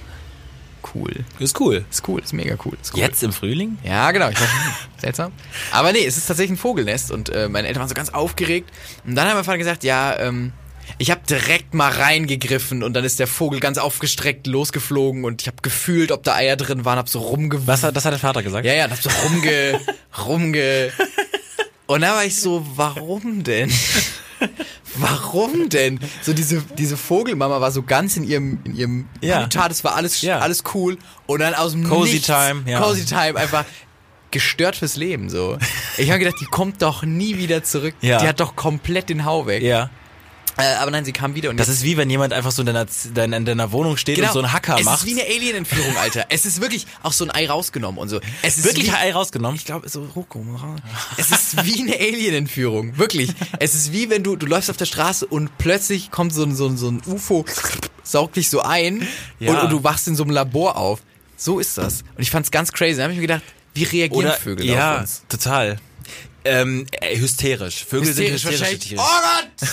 cool. Ist cool. Ist cool, ist mega cool. Ist cool. Jetzt im Frühling? Ja, genau. Ich war seltsam. Aber nee, es ist tatsächlich ein Vogelnest und äh, meine Eltern waren so ganz aufgeregt. Und dann hat mein Vater gesagt, ja, ähm, ich habe direkt mal reingegriffen und dann ist der Vogel ganz aufgestreckt losgeflogen und ich habe gefühlt, ob da Eier drin waren, hab so rumge... Was hat, das hat der Vater gesagt? Ja, ja, und hab so rumge... rumge... Und da war ich so, warum denn? Warum denn? So diese, diese Vogelmama war so ganz in ihrem, in ihrem Ja. Habitat, es war alles, Ja. alles cool. Und dann aus dem Cozy Nichts, Time, ja. Cozy Time, einfach gestört fürs Leben, so. Ich habe gedacht, die kommt doch nie wieder zurück. Ja. Die hat doch komplett den Hau weg. Ja. Äh, aber nein, sie kam wieder und Das ist wie wenn jemand einfach so in deiner, in, in deiner Wohnung steht und so einen Hacker Genau. es macht. ist wie eine Alien-Entführung, Alter. Es ist wirklich auch so ein Ei rausgenommen und so. Es ist Wirklich wie, Ei rausgenommen. Ich glaube, so Roko. Es ist wie eine Alien-Entführung, wirklich. Es ist wie wenn du du läufst auf der Straße und plötzlich kommt so ein so ein, so ein UFO saugt dich so ein Ja. und, und du wachst in so einem Labor auf. So ist das. Und ich fand's ganz crazy. Da habe ich mir gedacht, wie reagieren Oder, Vögel ja, auf uns? total. Ähm, äh, hysterisch. Vögel Hysterisch sind hysterische. Tiere. Oh Gott!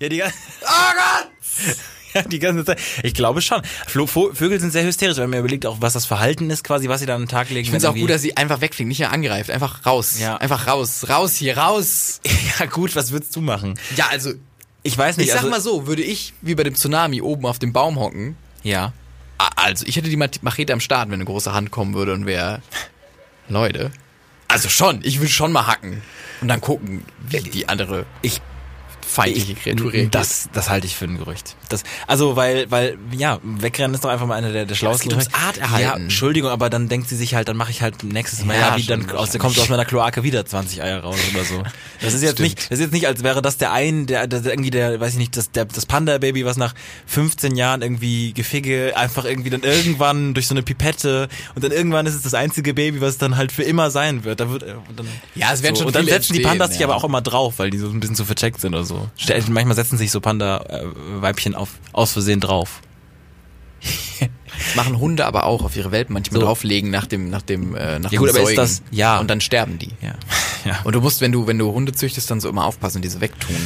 Ja, die, gan- Oh Gott! ja, die ganze Zeit. Ich glaube schon. Flo- Vögel sind sehr hysterisch, wenn man überlegt auch, was das Verhalten ist, quasi, was sie da an den Tag legen. Ich finde es auch gut, dass sie einfach wegfliegen, nicht mehr angreift. Einfach raus. Ja. Einfach raus. Raus hier, raus. Ja gut, was würdest du machen? Ja, also, Ich weiß nicht. ich sag also, mal so, würde ich wie bei dem Tsunami oben auf dem Baum hocken, Ja. Also, ich hätte die Machete am Start, wenn eine große Hand kommen würde und wäre. Leute. Also schon, ich will schon mal hacken. Und dann gucken, wie die andere Ich feindliche Kreatur reagiert. Das, das halte ich für ein Gerücht. Das, also, weil, weil, ja, wegrennen ist doch einfach mal eine der, der schlauesten. ums Gerüchte. Arterhalten. Ja, Entschuldigung, aber dann denkt sie sich halt, dann mache ich halt nächstes Mal, Ja, ja, wie dann aus, der kommt aus meiner Kloake wieder 20 Eier raus oder so. Das ist jetzt Stimmt. nicht, das ist jetzt nicht, als wäre das der ein, der, der irgendwie der, weiß ich nicht, das, der, das Panda-Baby, was nach 15 Jahren irgendwie Geficke einfach irgendwie dann irgendwann durch so eine Pipette und dann irgendwann ist es das einzige Baby, was dann halt für immer sein wird. Da wird äh, und dann, Ja, es werden so. schon Und dann setzen die Pandas sich ja. aber auch immer drauf, weil die so ein bisschen zu vercheckt sind oder so. Manchmal setzen sich so Panda-Weibchen auf, aus Versehen drauf. machen Hunde aber auch auf ihre Welpen manchmal So. drauflegen nach dem, nach dem, äh, nach Ja dem gut, aber ist Säugen. das- ja. Und dann sterben die. Ja. ja. Und du musst, wenn du, wenn du Hunde züchtest, dann so immer aufpassen und diese wegtun,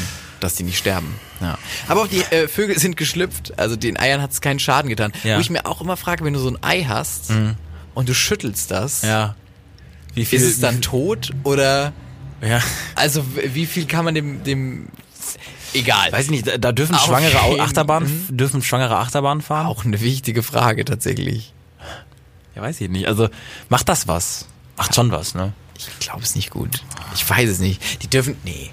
dass die nicht sterben. Ja. Aber auch die äh, Vögel sind geschlüpft, also den Eiern hat es keinen Schaden getan. Ja. Mhm. Wo ich mir auch immer frage, wenn du so ein Ei hast und du schüttelst das, ja. Wie viel, ist es dann tot oder ja. also wie viel kann man dem dem egal. Weiß ich nicht, da, dürfen Auf schwangere jeden- Achterbahn, dürfen schwangere Achterbahn fahren? auch eine wichtige Frage tatsächlich. Ja, weiß ich nicht. Also, macht das was? Macht schon was, ne? Ich glaube es nicht gut. Ich weiß es nicht. Die dürfen nee.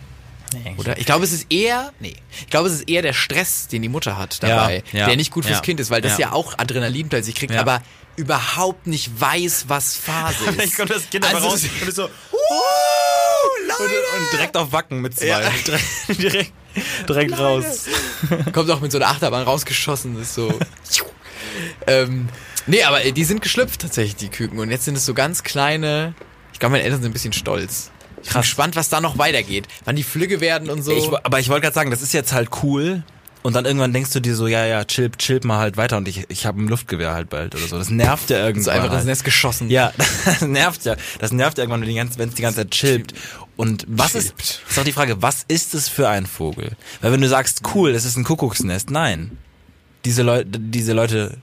Oder? Ich glaube, es ist eher, nee. Ich glaube, es ist eher der Stress, den die Mutter hat dabei, Ja, ja, der nicht gut fürs ja, Kind ist, weil das ja. auch Adrenalin plötzlich kriegt, aber überhaupt nicht weiß, was Phase ist. Vielleicht kommt das Kind Also aber raus und ist so, und, und direkt auf Wacken mit zwei. Ja. Direkt, direkt, direkt raus. Kommt auch mit so einer Achterbahn rausgeschossen, ist so. ähm, nee, aber äh, die sind geschlüpft tatsächlich, die Küken. Und jetzt sind es so ganz kleine. Ich glaube, meine Eltern sind ein bisschen stolz. Ich bin Krass. gespannt, was da noch weitergeht. Wann die Flügge werden und so. Ich, aber ich wollte gerade sagen, das ist jetzt halt cool. Und dann irgendwann denkst du dir so, ja, ja, chill, chill mal halt weiter und ich, ich habe ein Luftgewehr halt bald oder so. Das nervt ja irgendwann. so einfach halt. ins Nest geschossen. Ja, das nervt ja. Das nervt ja irgendwann, wenn die ganze- wenn es die ganze Zeit chillt. Und was ist, Chillt. ist auch die Frage, was ist es für ein Vogel? Weil wenn du sagst, cool, es ist ein Kuckucksnest, nein. Diese Leute, diese Leute,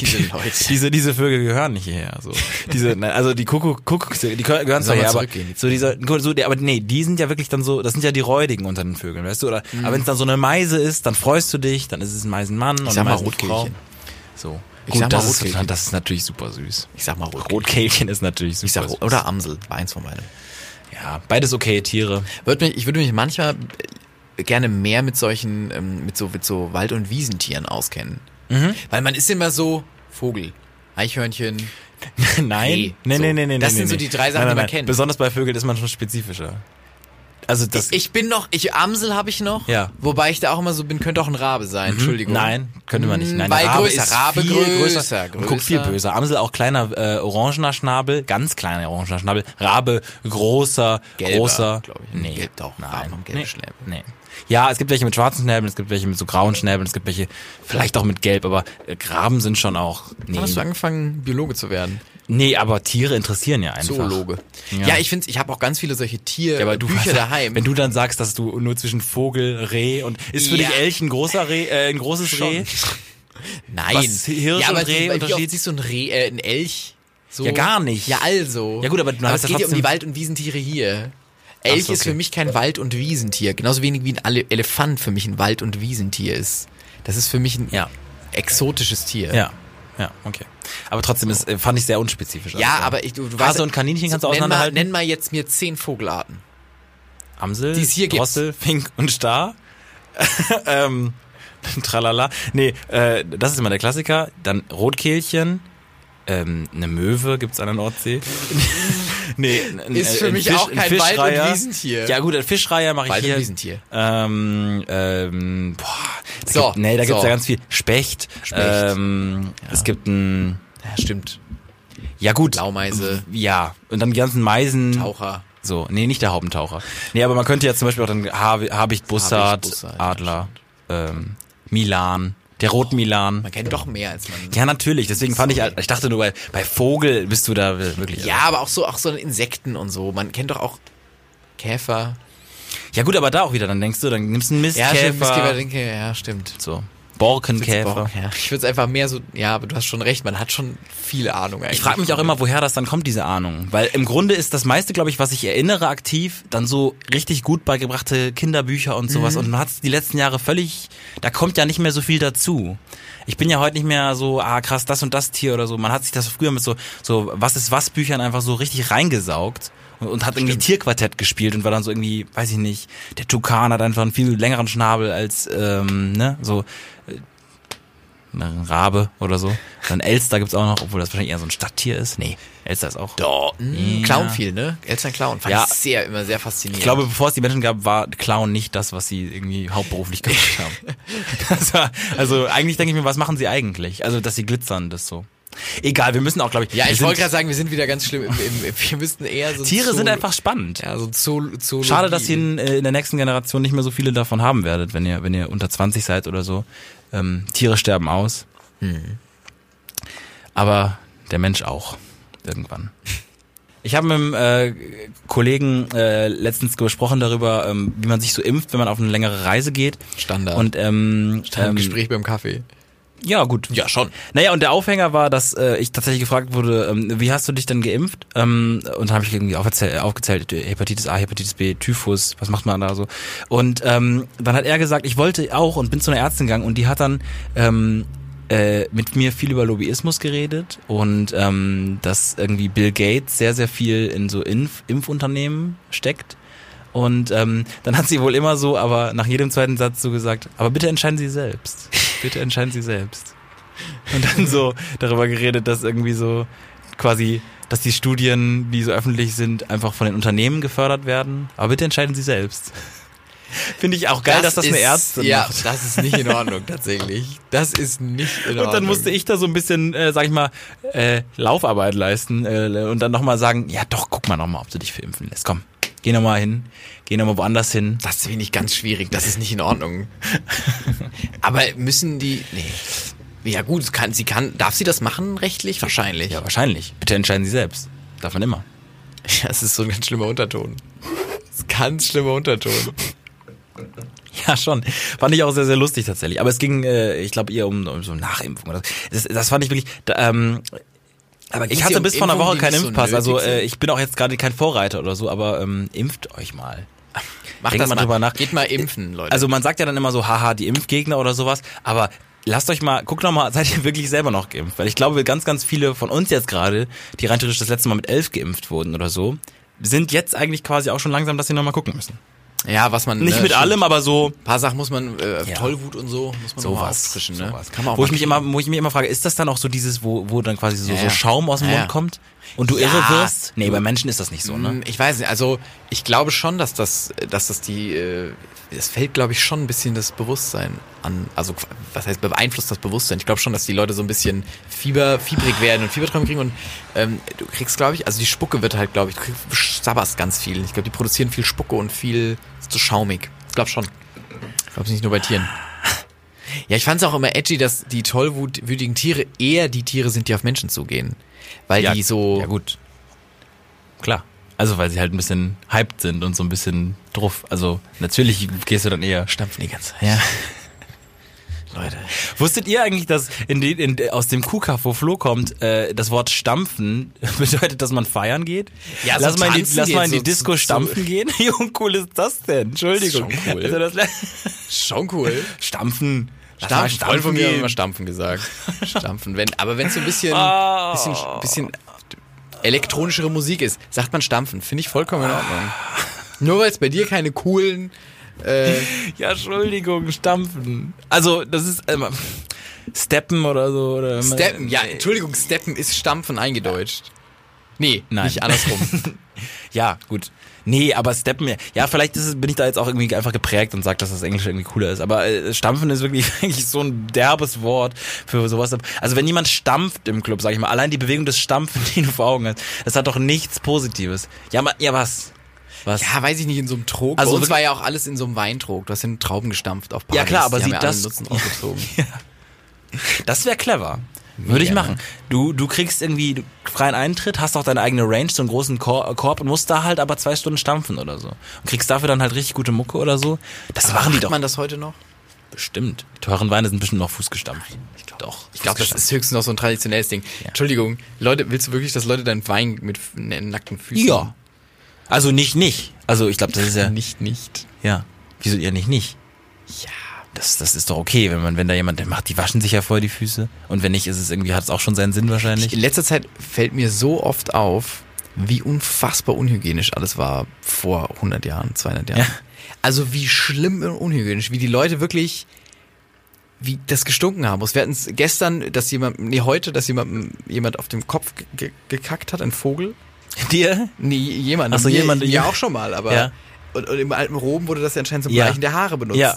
Diese Leute. diese, diese Vögel gehören nicht hierher, so. Diese, nein, also die Kuckuck, Kuckucks, die gehören zwar her, aber so diese, so, die- aber nee, die sind ja wirklich dann so, das sind ja die Räudigen unter den Vögeln, weißt du, oder? Mhm. Aber wenn es dann so eine Meise ist, dann freust du dich, dann ist es ein Meisenmann und sag eine mal Meisenfrau. So. Ich Gut, sag mal das, ist, das ist natürlich super süß. Ich sag mal Rotkehlchen. Rotkehlchen ist natürlich super Ich sag, süß. oder Amsel, eins von beiden. Ja, beides okay, Tiere. Würde mich, ich würde mich manchmal gerne mehr mit solchen, ähm, mit so, mit so Wald- und Wiesentieren auskennen. Mhm. Weil man ist immer so, Vogel, Eichhörnchen. nein, Nee, so. nee, nee, nee. Das nee, sind so nee. die drei Sachen, nein, nein, die man kennt. Besonders bei Vögeln ist man schon spezifischer. Also das. Ich bin noch, ich Amsel habe ich noch. Ja. Wobei ich da auch immer so bin, könnte auch ein Rabe sein. Entschuldigung. Nein, könnte man nicht. Nein, Weil Rabe größer, ist Rabe viel größer, Und guck, viel größer. böser. Amsel auch kleiner äh, orangener Schnabel, ganz kleiner orangener Schnabel. Rabe großer, Gelber, großer. ich. Nee, Gelb doch. Nein. Raben gelbe nee. Schnäbel. Nee. Ja, es gibt welche mit schwarzen Schnäbeln, es gibt welche mit so grauen Schnäbeln, es gibt welche vielleicht auch mit gelb, aber äh, Raben sind schon auch. Nee. Hast du angefangen, Biologe zu werden? nee, aber Tiere interessieren ja einfach. Zoologe. Ja. Ja, ich finde, ich habe auch ganz viele solche Tier Ja, aber du Bücher daheim. Wenn du dann sagst, dass du nur zwischen Vogel, Reh und ist für Ja. dich Elch ein großer Reh, äh, ein großes Schon. Reh? Nein. Was, Hirsch ja, aber und Reh, Unterschied? siehst du ein Reh, äh, ein Elch? So? Ja, gar nicht. Ja, also. Ja, gut, aber du aber hast es geht ja um die Wald- und Wiesentiere hier. Elch so, ist okay. für mich kein Wald- und Wiesentier. Genauso wenig wie ein Elefant für mich ein Wald- und Wiesentier ist. Das ist für mich ein Ja. exotisches Tier. Ja. Ja, okay. Aber trotzdem ist, äh, fand ich sehr unspezifisch. Ja, Also, aber ich, du, du weißt, und Kaninchen kannst du nenn mal, auseinanderhalten? nenn mal jetzt mir zehn Vogelarten. Amsel, die es hier. Drossel, Fink und Star. ähm, tralala. Nee, äh, das ist immer der Klassiker. Dann Rotkehlchen. Ähm, eine Möwe gibt's an der Nordsee. Nee, ein, Ist für mich Fisch, auch ein kein Wald- und. Wiesentier. Ja gut, ein Fischreiher mache ich Wald- und hier. Wiesentier. Ähm, ähm, boah, da So, gibt, nee, da gibt's so. ja ganz viel. Specht. Specht. Ähm, Es gibt ein, Ja, stimmt. ja gut. Blaumeise. Ja, und dann die ganzen Meisen. Taucher. So, nee, nicht der Haubentaucher. Nee, aber man könnte ja zum Beispiel auch dann Habicht, Bussard, Bussard, ja, Adler, ähm, Milan, der Rotmilan. Man kennt doch mehr als man. Ja, natürlich. Deswegen fand ich, ich dachte nur, bei, bei Vogel bist du da wirklich. Ja, aber auch so, auch so Insekten und so. Man kennt doch auch Käfer. Ja gut, aber da auch wieder, dann denkst du, dann nimmst du einen Ja, stimmt. Mistkäfer, Mistkäfer. denke, ja, stimmt. so. Borkenkäfer. Ja, ich würde es einfach mehr so, ja, aber du hast schon recht, man hat schon viele Ahnung eigentlich. Ich frage mich auch immer, woher das dann kommt, diese Ahnung. Weil im Grunde ist das meiste, glaube ich, was ich erinnere aktiv, dann so richtig gut beigebrachte Kinderbücher und sowas. Und man hat die letzten Jahre völlig, da kommt ja nicht mehr so viel dazu. Ich bin ja heute nicht mehr so, ah krass, das und das Tier oder so. Man hat sich das früher mit so, so was ist was Büchern einfach so richtig reingesaugt. Und, hat irgendwie Tierquartett gespielt und war dann so irgendwie, weiß ich nicht, der Tukan hat einfach einen viel längeren Schnabel als, ähm, ne, so, ein Rabe oder so. Dann Elster gibt's auch noch, obwohl das wahrscheinlich eher so ein Stadttier ist. Nee, Elster ist auch. Doch, Ja. ja. Clown viel, ne? Eltern Clown. Fand Ja. ich sehr, immer sehr faszinierend. Ich glaube, bevor es die Menschen gab, war Clown nicht das, was sie irgendwie hauptberuflich gemacht haben. War, also eigentlich denke ich mir, was machen sie eigentlich? Also, dass sie glitzern, das so. Egal, wir müssen auch, glaube ich. ja, ich sind- wollte gerade sagen, wir sind wieder ganz schlimm. Im, im, wir müssten eher so. Tiere sind Zoolo- einfach spannend. Ja, so Zool Zoologie. Schade, dass ihr in, äh, in der nächsten Generation nicht mehr so viele davon haben werdet, wenn ihr, wenn ihr unter 20 seid oder so. Ähm, Tiere sterben aus. Aber der Mensch auch. Irgendwann. Ich habe mit einem äh, Kollegen äh, letztens gesprochen darüber, ähm, wie man sich so impft, wenn man auf eine längere Reise geht. Standard. Und ähm, ähm, ähm, Gespräch beim Kaffee. Ja, gut. Ja, schon. Naja, und der Aufhänger war, dass äh, ich tatsächlich gefragt wurde, ähm, wie hast du dich denn geimpft? Ähm, und dann habe ich irgendwie aufgezählt, aufgezählt, Hepatitis A, Hepatitis B, Typhus, was macht man da so? Und ähm, dann hat er gesagt, ich wollte auch und bin zu einer Ärztin gegangen und die hat dann ähm, äh, mit mir viel über Lobbyismus geredet und ähm, dass irgendwie Bill Gates sehr, sehr viel in so Impf Impfunternehmen steckt. Und ähm, dann hat sie wohl immer so, aber nach jedem zweiten Satz so gesagt, aber bitte entscheiden Sie selbst. Bitte entscheiden Sie selbst. Und dann so darüber geredet, dass irgendwie so quasi, dass die Studien, die so öffentlich sind, einfach von den Unternehmen gefördert werden. Aber bitte entscheiden Sie selbst. Finde ich auch geil, dass das eine ist- Ärztin Ja, macht. das ist nicht in Ordnung, tatsächlich. Das ist nicht in Ordnung. Und dann musste ich da so ein bisschen, äh, sag ich mal, äh, Laufarbeit leisten äh, und dann nochmal sagen, ja doch, guck mal nochmal, ob du dich für impfen lässt. Komm, geh nochmal hin, geh nochmal woanders hin. Das finde ich ganz schwierig. Das ist nicht in Ordnung. Aber müssen die. Nee. Ja gut, kann, sie kann. Darf sie das machen rechtlich? Wahrscheinlich. Ja, wahrscheinlich. Bitte entscheiden Sie selbst. Darf man immer. Ja, es ist so ein ganz schlimmer Unterton. Das ist ein ganz schlimmer Unterton. Ja, schon. Fand ich auch sehr, sehr lustig tatsächlich. Aber es ging, äh, ich glaube, eher um, um so Nachimpfung. Oder so. das, das fand ich wirklich. Da, ähm, Aber ich hatte um bis vor einer Woche keinen nicht so Impfpass. also äh, ich bin auch jetzt gerade kein Vorreiter oder so, aber ähm, impft euch mal. Macht denkt das mal mal. drüber nach. Geht mal impfen, Leute. Also man sagt ja dann immer so, haha, die Impfgegner oder sowas, aber lasst euch mal, guckt noch mal, seid ihr wirklich selber noch geimpft? Weil ich glaube, ganz, ganz viele von uns jetzt gerade, die rein theoretisch das letzte Mal mit elf geimpft wurden oder so, sind jetzt eigentlich quasi auch schon langsam, dass sie noch mal gucken müssen. Ja, was man. Nicht ne, mit stimmt. allem, aber so Ein paar Sachen muss man, äh, Ja. Tollwut und so, muss man nochmal sowas. auffrischen, ne? sowas. Kann man auch wo ich mich immer, wo ich mich immer frage, ist das dann auch so dieses, wo, wo dann quasi so, Ja, so. Schaum aus dem Mund kommt und du Ja. irre wirst? Nee, bei Menschen ist das nicht so, ne? Hm, Ich weiß nicht, also ich glaube schon, dass das, dass das die, äh, es fällt, glaube ich, schon ein bisschen das Bewusstsein an. Also was heißt beeinflusst das Bewusstsein? Ich glaube schon, dass die Leute so ein bisschen Fieber, fiebrig werden und Fieberträume kriegen und ähm, du kriegst, glaube ich, also die Spucke wird halt, glaube ich, du kriegst, sabberst ganz viel. Ich glaube, die produzieren viel Spucke und viel ist so schaumig. Ich glaube schon. Ich glaube nicht nur bei Tieren. Ja, ich fand es auch immer edgy, dass die tollwütigen Tiere eher die Tiere sind, die auf Menschen zugehen. Weil die so. Ja, gut. Klar. Also, weil sie halt ein bisschen hyped sind und so ein bisschen drauf. Also, natürlich gehst du dann eher stampfen die ganze Zeit. Ja. Leute. Wusstet ihr eigentlich, dass in die, in, aus dem Kuhkaff, wo Flo kommt, äh, das Wort stampfen bedeutet, dass man feiern geht? Ja, so lass mal in die, lass mal in die so- Disco so- stampfen gehen. Wie uncool ist das denn? Entschuldigung. Ist schon cool. Also das, Schon cool. stampfen. Mal Stampfen, Freund von mir hat immer Stampfen gesagt. Stampfen. Wenn, aber wenn es so ein bisschen, Oh. bisschen, bisschen elektronischere Musik ist, sagt man Stampfen. Finde ich vollkommen in Ordnung. Nur weil es bei dir keine coolen, äh, Ja, Entschuldigung, stampfen. Also, das ist ähm, Steppen oder so. Oder Steppen, ja, Entschuldigung, Steppen ist Stampfen eingedeutscht. Nee, Nein. nicht andersrum. ja, gut. Nee, aber Steppen, ja, vielleicht es, bin ich da jetzt auch irgendwie einfach geprägt und sage, dass das Englisch irgendwie cooler ist. Aber äh, Stampfen ist wirklich eigentlich so ein derbes Wort für sowas. Also wenn jemand stampft im Club, sag ich mal, allein die Bewegung des Stampfen, die du vor Augen hast, das hat doch nichts Positives. Ja, ma, ja was? Was? Ja, weiß ich nicht, in so einem Trog. Also es war ja auch alles in so einem Weintrog. Du hast ja Trauben gestampft auf Partys. Ja klar, aber sieht das... ja. Das wäre clever. Würde ich machen. Du, du kriegst irgendwie freien Eintritt, hast auch deine eigene Range, so einen großen Kor Korb und musst da halt aber zwei Stunden stampfen oder so. Und kriegst dafür dann halt richtig gute Mucke oder so. Das aber machen die doch. man das heute noch? Bestimmt. Die teuren Weine sind bestimmt noch fußgestampft. Ich glaub, doch. Ich glaube, das ist höchstens noch so ein traditionelles Ding. Ja. Entschuldigung, Leute, willst du wirklich, dass Leute deinen Wein mit nackten Füßen? Ja. Also nicht, nicht. Also ich glaube, das ist ja. Nicht, nicht. Ja. Wieso ihr nicht, nicht? Ja das, das ist doch okay, wenn man, wenn da jemand, der macht, die waschen sich ja vorher die Füße. Und wenn nicht, ist es irgendwie, hat es auch schon seinen Sinn wahrscheinlich. In letzter Zeit fällt mir so oft auf, wie unfassbar unhygienisch alles war vor 100 Jahren, 200 Jahren. Ja. Also wie schlimm und unhygienisch, wie die Leute wirklich, wie das gestunken haben muss. Wir hatten es gestern, dass jemand, nee, heute, dass jemand, jemand auf dem Kopf gekackt hat, ein Vogel. Dir? Nee, jemand. Ach so, jemand. Ja, auch schon mal, aber. Ja. Und, und, im alten Rom wurde das ja anscheinend zum Bleichen ja. der Haare benutzt. Ja.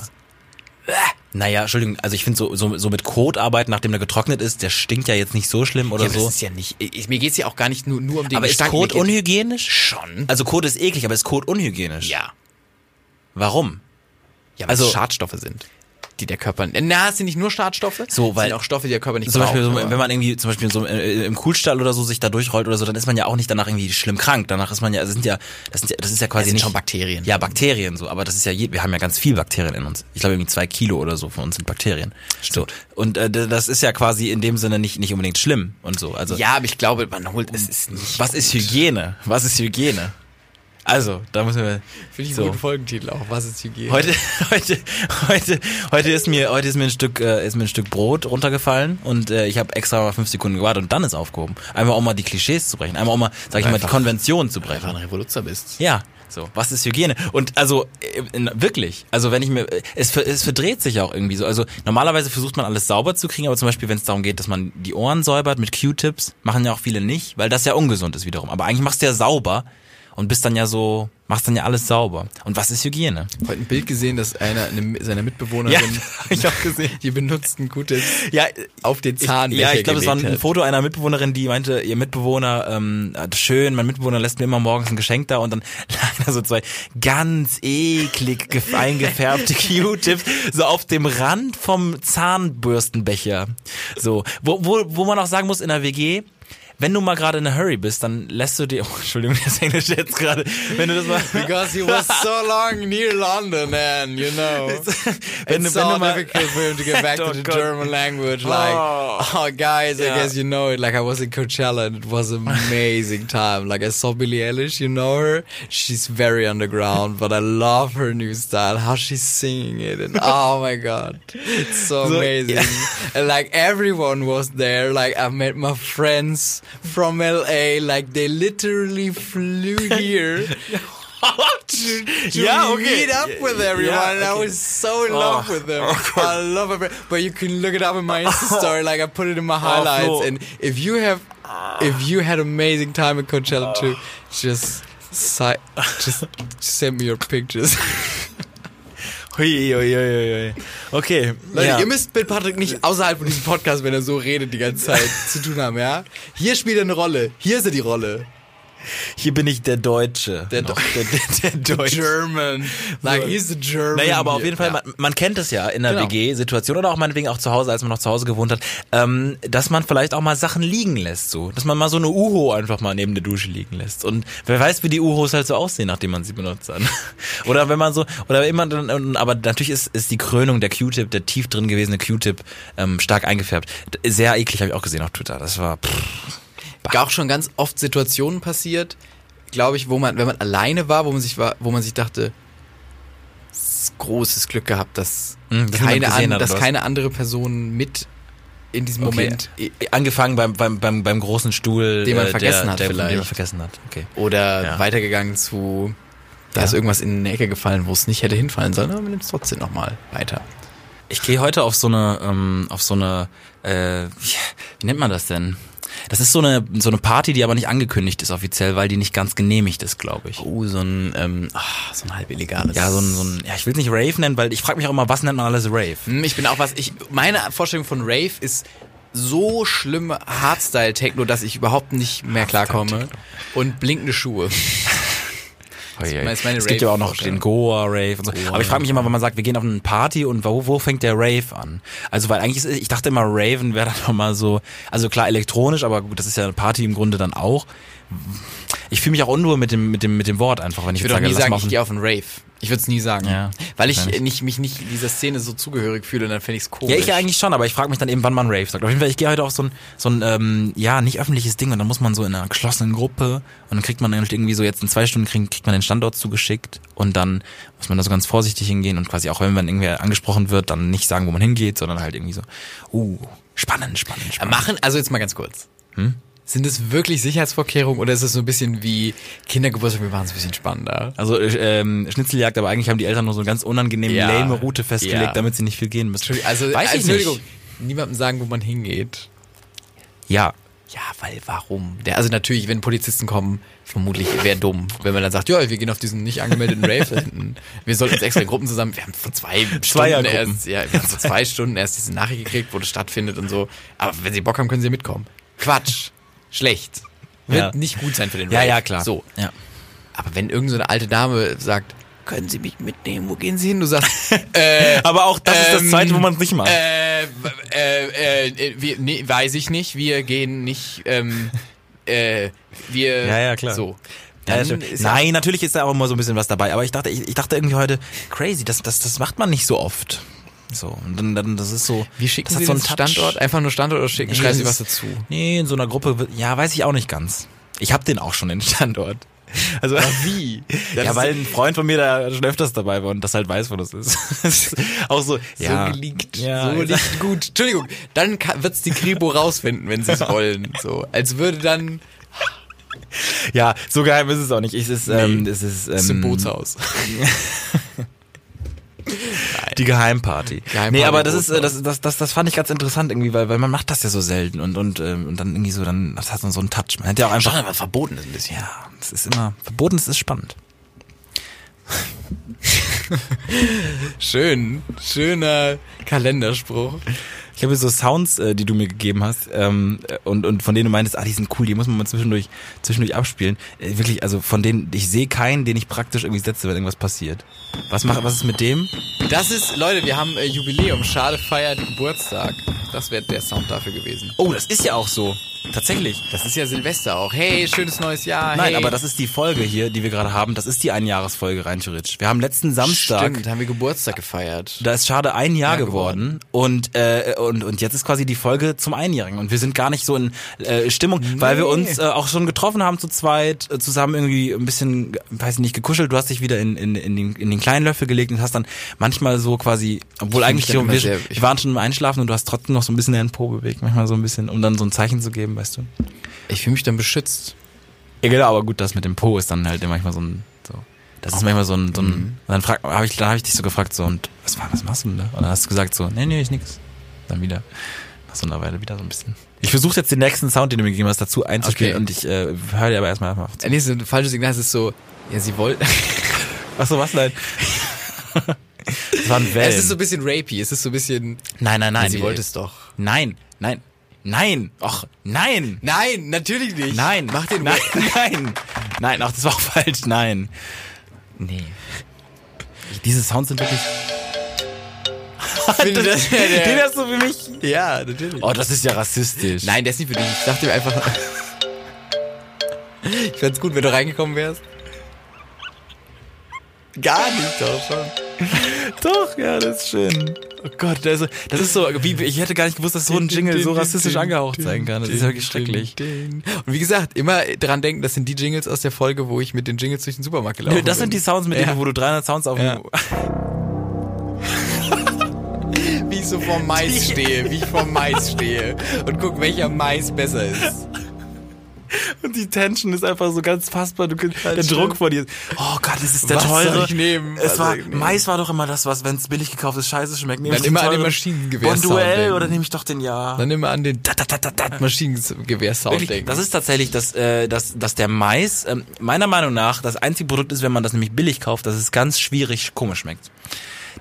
Naja, Entschuldigung, also ich finde so, so, so mit Kot arbeiten, nachdem der getrocknet ist, der stinkt ja jetzt nicht so schlimm oder ja, so. Das ist ja nicht, ich, mir geht's ja auch gar nicht nur, nur um den Aber Gestank. ist Kot unhygienisch? Schon. Also Kot ist eklig, aber ist Kot unhygienisch? Ja. Warum? Ja, weil also, es Schadstoffe sind die der Körper. Na, es sind nicht nur Schadstoffe. So, weil sind auch Stoffe, die der Körper nicht zum braucht. Beispiel, so, wenn man irgendwie zum Beispiel so äh, im Kuhlstall oder so sich da durchrollt oder so, dann ist man ja auch nicht danach irgendwie schlimm krank. Danach ist man ja, also sind ja, das sind ja, das ist ja quasi das sind nicht schon Bakterien. Ja, Bakterien so, aber das ist ja, je, wir haben ja ganz viel Bakterien in uns. Ich glaube irgendwie zwei Kilo oder so von uns sind Bakterien. Stimmt. So. Und äh, das ist ja quasi in dem Sinne nicht nicht unbedingt schlimm und so. Also ja, aber ich glaube, man holt es ist nicht. Was ist Hygiene? Was ist Hygiene? Also, da müssen wir. Finde ich so. einen guten Folgentitel auch. Was ist Hygiene? Heute, heute, heute, heute ist mir, heute ist mir ein Stück, äh, ist mir ein Stück Brot runtergefallen und äh, ich habe extra mal fünf Sekunden gewartet und dann ist aufgehoben. Einmal auch mal die Klischees zu brechen, einmal auch mal, sag ich mal, die Konvention zu brechen. Einfach ein Revoluzer bist. Ja. So, was ist Hygiene? Und also äh, wirklich, also wenn ich mir, es, es verdreht sich auch irgendwie so. Also normalerweise versucht man alles sauber zu kriegen, aber zum Beispiel, wenn es darum geht, dass man die Ohren säubert mit Q-Tips, machen ja auch viele nicht, weil das ja ungesund ist wiederum. Aber eigentlich machst du ja sauber, und bist dann ja so, machst dann ja alles sauber. Und was ist Hygiene? Heute ein Bild gesehen, dass einer eine, seiner Mitbewohnerin ja, ich auch gesehen. die benutzten gutes ja, auf den Zahn. Ich, ja, ich glaube, es war ein, Foto einer Mitbewohnerin, die meinte, ihr Mitbewohner, ähm, schön, mein Mitbewohner lässt mir immer morgens ein Geschenk da und dann da so zwei ganz eklig eingefärbte Q-Tips so auf dem Rand vom Zahnbürstenbecher. So, wo, wo, wo man auch sagen muss, in der WG, wenn du mal gerade in a hurry bist, dann lässt du dir, oh, Entschuldigung, das Englisch jetzt gerade, wenn du das mal, because he was so long near London and, you know, wenn, it's du, wenn so du mal, difficult for him to get back to the German language, like, oh, oh guys, yeah. I guess you know it, like I was in Coachella and it was an amazing time, like I saw Billie Eilish, you know her, she's very underground, but I love her new style, how she's singing it, and oh my god, it's so, so amazing, yeah. and like everyone was there, like I met my friends, from LA. Like they literally flew here. to, to yeah, okay. meet up with everyone. Yeah, okay. I was so in love oh, with them. Oh, I love it. But you can look it up in my Insta story. Like I put it in my oh, highlights. Oh, and if you have, if you had amazing time at Coachella too, just, just send me your pictures. Hui, hui, hui. Okay. Leute, ja. ihr müsst mit Patrick nicht außerhalb von diesem Podcast, wenn er so redet, die ganze Zeit zu tun haben, ja? Hier spielt er eine Rolle. Hier ist er die Rolle. Hier bin ich der Deutsche. Der, der, der, der Deutsche. German. Like, he's the German. Naja, aber auf jeden Fall, ja. man, man, kennt es ja in der genau. WG-Situation oder auch meinetwegen auch zu Hause, als man noch zu Hause gewohnt hat, ähm, dass man vielleicht auch mal Sachen liegen lässt, so. Dass man mal so eine Uho einfach mal neben der Dusche liegen lässt. Und wer weiß, wie die Uhos halt so aussehen, nachdem man sie benutzt hat. oder wenn man so, oder immer, aber natürlich ist, ist die Krönung der Q-Tip, der tief drin gewesene Q-Tip, ähm, stark eingefärbt. Sehr eklig, habe ich auch gesehen auf Twitter. Das war, pff auch schon ganz oft Situationen passiert, glaube ich, wo man, wenn man alleine war, wo man sich war, wo man sich dachte, großes Glück gehabt, dass, mhm, das keine, an, dass keine andere Person mit in diesem okay. Moment. Angefangen beim, beim, beim, beim großen Stuhl, den man äh, vergessen der, hat, der, vielleicht. Den man vergessen hat. Okay. Oder ja. weitergegangen zu, da ja. ist irgendwas in eine Ecke gefallen, wo es nicht hätte hinfallen sollen, aber man nimmt es trotzdem nochmal weiter. Ich gehe heute auf so eine, ähm, auf so eine, äh, wie nennt man das denn? Das ist so eine, so eine Party, die aber nicht angekündigt ist offiziell, weil die nicht ganz genehmigt ist, glaube ich. Oh, so ein, ähm, ach, so ein halb illegales. Ja, so ein, so ein, ja, ich will es nicht Rave nennen, weil ich frage mich auch immer, was nennt man alles Rave? Hm, Ich bin auch was, ich, meine Vorstellung von Rave ist so schlimm Hardstyle-Techno, dass ich überhaupt nicht mehr klarkomme. Und blinkende Schuhe. Es gibt ja auch noch den Goa Rave und so. Goa, Aber ich frage mich immer, wenn man sagt, wir gehen auf eine Party und wo, wo fängt der Rave an? Also weil eigentlich ist, ich dachte immer, Raven wäre dann nochmal so, also klar elektronisch, aber gut, das ist ja eine Party im Grunde dann auch. Ich fühle mich auch unruhe mit dem, mit dem, mit dem Wort einfach, wenn ich, Ich würde auch sage, nie sagen, ich gehe auf einen Rave. Ich würde es nie sagen. Ja, Weil ich nicht, mich nicht dieser Szene so zugehörig fühle und dann fände ich es komisch. Ja, ich ja eigentlich schon, aber ich frage mich dann eben, wann man Rave sagt. Auf jeden Fall, ich gehe heute auf so ein, so ein ähm, ja, nicht öffentliches Ding und dann muss man so in einer geschlossenen Gruppe und dann kriegt man irgendwie so jetzt in zwei Stunden kriegt, kriegt man den Standort zugeschickt und dann muss man da so ganz vorsichtig hingehen und quasi auch wenn man irgendwie angesprochen wird, dann nicht sagen, wo man hingeht, sondern halt irgendwie so, uh, spannend, spannend, spannend. Machen, also jetzt mal ganz kurz. Hm? Sind es wirklich Sicherheitsvorkehrungen oder ist es so ein bisschen wie Kindergeburtstag, wir machen es ein bisschen spannender? Also äh, ähm, Schnitzeljagd, aber eigentlich haben die Eltern nur so eine ganz unangenehme, Ja. lame Route festgelegt, Ja. damit sie nicht viel gehen müssen. Also, Weiß ich Entschuldigung, nicht. niemandem sagen, wo man hingeht. Ja, Ja, weil warum? Der, also natürlich, wenn Polizisten kommen, vermutlich wäre dumm, wenn man dann sagt, ja, wir gehen auf diesen nicht angemeldeten Rave hinten. Wir sollten uns extra Gruppen zusammen. Wir haben vor zwei Stunden erst, ja, wir haben vor zwei Stunden erst diese Nachricht gekriegt, wo das stattfindet und so. Aber wenn sie Bock haben, können sie mitkommen. Quatsch. Schlecht. Wird Ja. nicht gut sein für den ja, Rave. ja, klar. So. Ja. Aber wenn irgendeine so eine alte Dame sagt, können Sie mich mitnehmen, wo gehen Sie hin? Du sagst, äh, Aber auch das ist das Ähm, Zweite, wo man es nicht macht. äh, äh, äh, wir, nee, weiß ich nicht, wir gehen nicht, ähm, äh, wir, Ja, ja, klar. so. Ja, ja- Nein, natürlich ist da auch immer so ein bisschen was dabei, aber ich dachte, ich, ich dachte irgendwie heute, crazy, das, das, das macht man nicht so oft. So, und dann, dann das ist so. Wie schicken das Sie so einen. Standort? Einfach nur Standort oder schicken, Nee, schreiben Sie was dazu? Nee, in so einer Gruppe, ja, weiß ich auch nicht ganz. Ich hab den auch schon, den Standort. Also Wie? ja, weil ein Freund von mir da schon öfters dabei war und das halt weiß, wo das ist. Das ist auch so, ja. So geleakt. Ja, so liegt gut. Entschuldigung, dann ka- wird's die Kribo rausfinden, wenn sie es wollen. So, als würde dann ja, so geheim ist es auch nicht. Es ist, ähm, es ist, ähm, das ist im Bootshaus. Die Geheimparty. Geheimparty nee, aber das ist, äh, das, das, das, das fand ich ganz interessant irgendwie, weil, weil man macht das ja so selten und, und, ähm, und dann irgendwie so, dann, das hat so einen Touch. Man hätte ja auch einfach. aber verboten ist ein bisschen. Ja, das ist immer, verboten, das ist spannend. Schön, schöner Kalenderspruch. Ich habe so Sounds, äh, die du mir gegeben hast, ähm, äh, und, und von denen du meintest, ah, die sind cool, die muss man mal zwischendurch, zwischendurch abspielen. Äh, wirklich, also von denen, ich sehe keinen, den ich praktisch irgendwie setze, wenn irgendwas passiert. Was macht, was ist mit dem? Das ist, Leute, wir haben äh, Jubiläum. Schade feiert Geburtstag. Das wäre der Sound dafür gewesen. Oh, das ist ja auch so. Tatsächlich. Das ist ja Silvester auch. Hey, schönes neues Jahr. Nein, hey. aber das ist die Folge hier, die wir gerade haben. Das ist die Einjahresfolge rein theoretisch. Wir haben letzten Samstag, Stimmt, haben wir Geburtstag gefeiert. da ist schade ein Jahr Jahr geworden und, äh, und und jetzt ist quasi die Folge zum Einjährigen und wir sind gar nicht so in äh, Stimmung, weil wir uns äh, auch schon getroffen haben zu zweit, äh, zusammen irgendwie ein bisschen, weiß ich nicht, gekuschelt. Du hast dich wieder in, in, in, den, in den kleinen Löffel gelegt und hast dann manchmal so quasi, obwohl Ich eigentlich so, wir, sehr- wir waren schon im Einschlafen und du hast trotzdem noch so ein bisschen deinen Po bewegt, manchmal so ein bisschen, um dann so ein Zeichen zu geben, weißt du. Ich fühle mich dann beschützt. Ja, genau, aber gut, das mit dem Po ist dann halt manchmal so ein, das ist manchmal so ein, so ein, und dann frag, hab ich, dann habe ich dich so gefragt, so, und was war, was machst du denn da? Und dann hast du gesagt so, nee, nee, ist nix. Dann wieder, nach so einer Weile wieder so ein bisschen. Ich versuche jetzt den nächsten Sound, den du mir gegeben hast, dazu einzuspielen Okay. und ich äh, höre dir aber erstmal auf. Äh, Nee, so ein falsches Signal. Es ist so, ja, sie wollten. Achso, was nein? das war ein Wellen. Es ist so ein bisschen rapey. Es ist so ein bisschen. nein, nein, nein. sie die- wollte es doch. Nein, nein, nein, och, nein. Nein, natürlich nicht. Nein, Mach den nein, nein, nein, ach, das war auch falsch, nein. Nee. Diese Sounds sind wirklich. Finde, das wär der- Den hast du für mich. Ja, natürlich. Oh, das ist ja rassistisch. Nein, der ist nicht für dich. Ich dachte mir einfach. ich fänd's gut, wenn du reingekommen wärst. Gar nicht, doch schon. Doch, ja, das ist schön. Oh Gott, das ist, das ist so, wie, ich hätte gar nicht gewusst, dass so ein Jingle so rassistisch angehaucht sein kann. Das ist ja wirklich schrecklich. Und wie gesagt, immer dran denken, das sind die Jingles aus der Folge, wo ich mit den Jingles durch den Supermarkt gelaufen Nö, das sind die bin. Sounds, mit Ja. denen, wo du 300 Sounds auf Ja. Ich so vorm Mais stehe, wie ich vorm Mais stehe und guck, welcher Mais besser ist. Und die Tension ist einfach so ganz fassbar. Du, der stimmt. Druck vor dir. Oh Gott, das ist der Was soll teure. ich nehmen? Es Was war, soll ich nehmen? Mais war doch immer das, was, wenn es billig gekauft ist, scheiße schmeckt. Nehme Dann immer an den teuren Maschinengewehr-Sound Bonduell oder nehme ich doch den Ja. Dann immer an den Maschinengewehr-Sound denken. das ist tatsächlich, dass, äh, dass, dass der Mais ähm, meiner Meinung nach das einzige Produkt ist, wenn man das nämlich billig kauft, dass es ganz schwierig komisch schmeckt.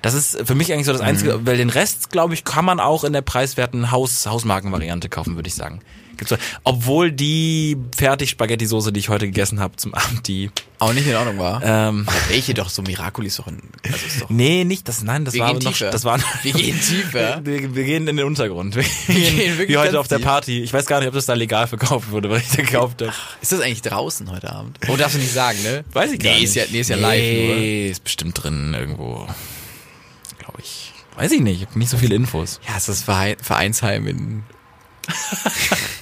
Das ist für mich eigentlich so das Einzige, Mhm. weil den Rest, glaube ich, kann man auch in der preiswerten Haus, Hausmarkenvariante kaufen, würde ich sagen. Gibt's obwohl die Fertig-Spaghetti-Soße, die ich heute gegessen habe zum Abend, die auch nicht in Ordnung war. ähm, Aber welche doch, so Miracoli ist doch ein, also ist doch Nee, nicht das, nein, das Wir war noch, das war, Wir gehen tiefer. Wir, wir gehen in den Untergrund. Wir, gehen gehen wirklich wie heute auf der. Party. Ich weiß gar nicht, ob das da legal verkauft wurde, weil ich da gekauft habe. Ist das eigentlich draußen heute Abend? Oh, darfst du nicht sagen, ne? Weiß ich gar nee, nicht. Ist ja, nee, ist ja live Nee, ist bestimmt drin irgendwo. Glaube ich. Weiß ich nicht, ich hab nicht so viele Infos. Ja, ist das Verein, Vereinsheim in.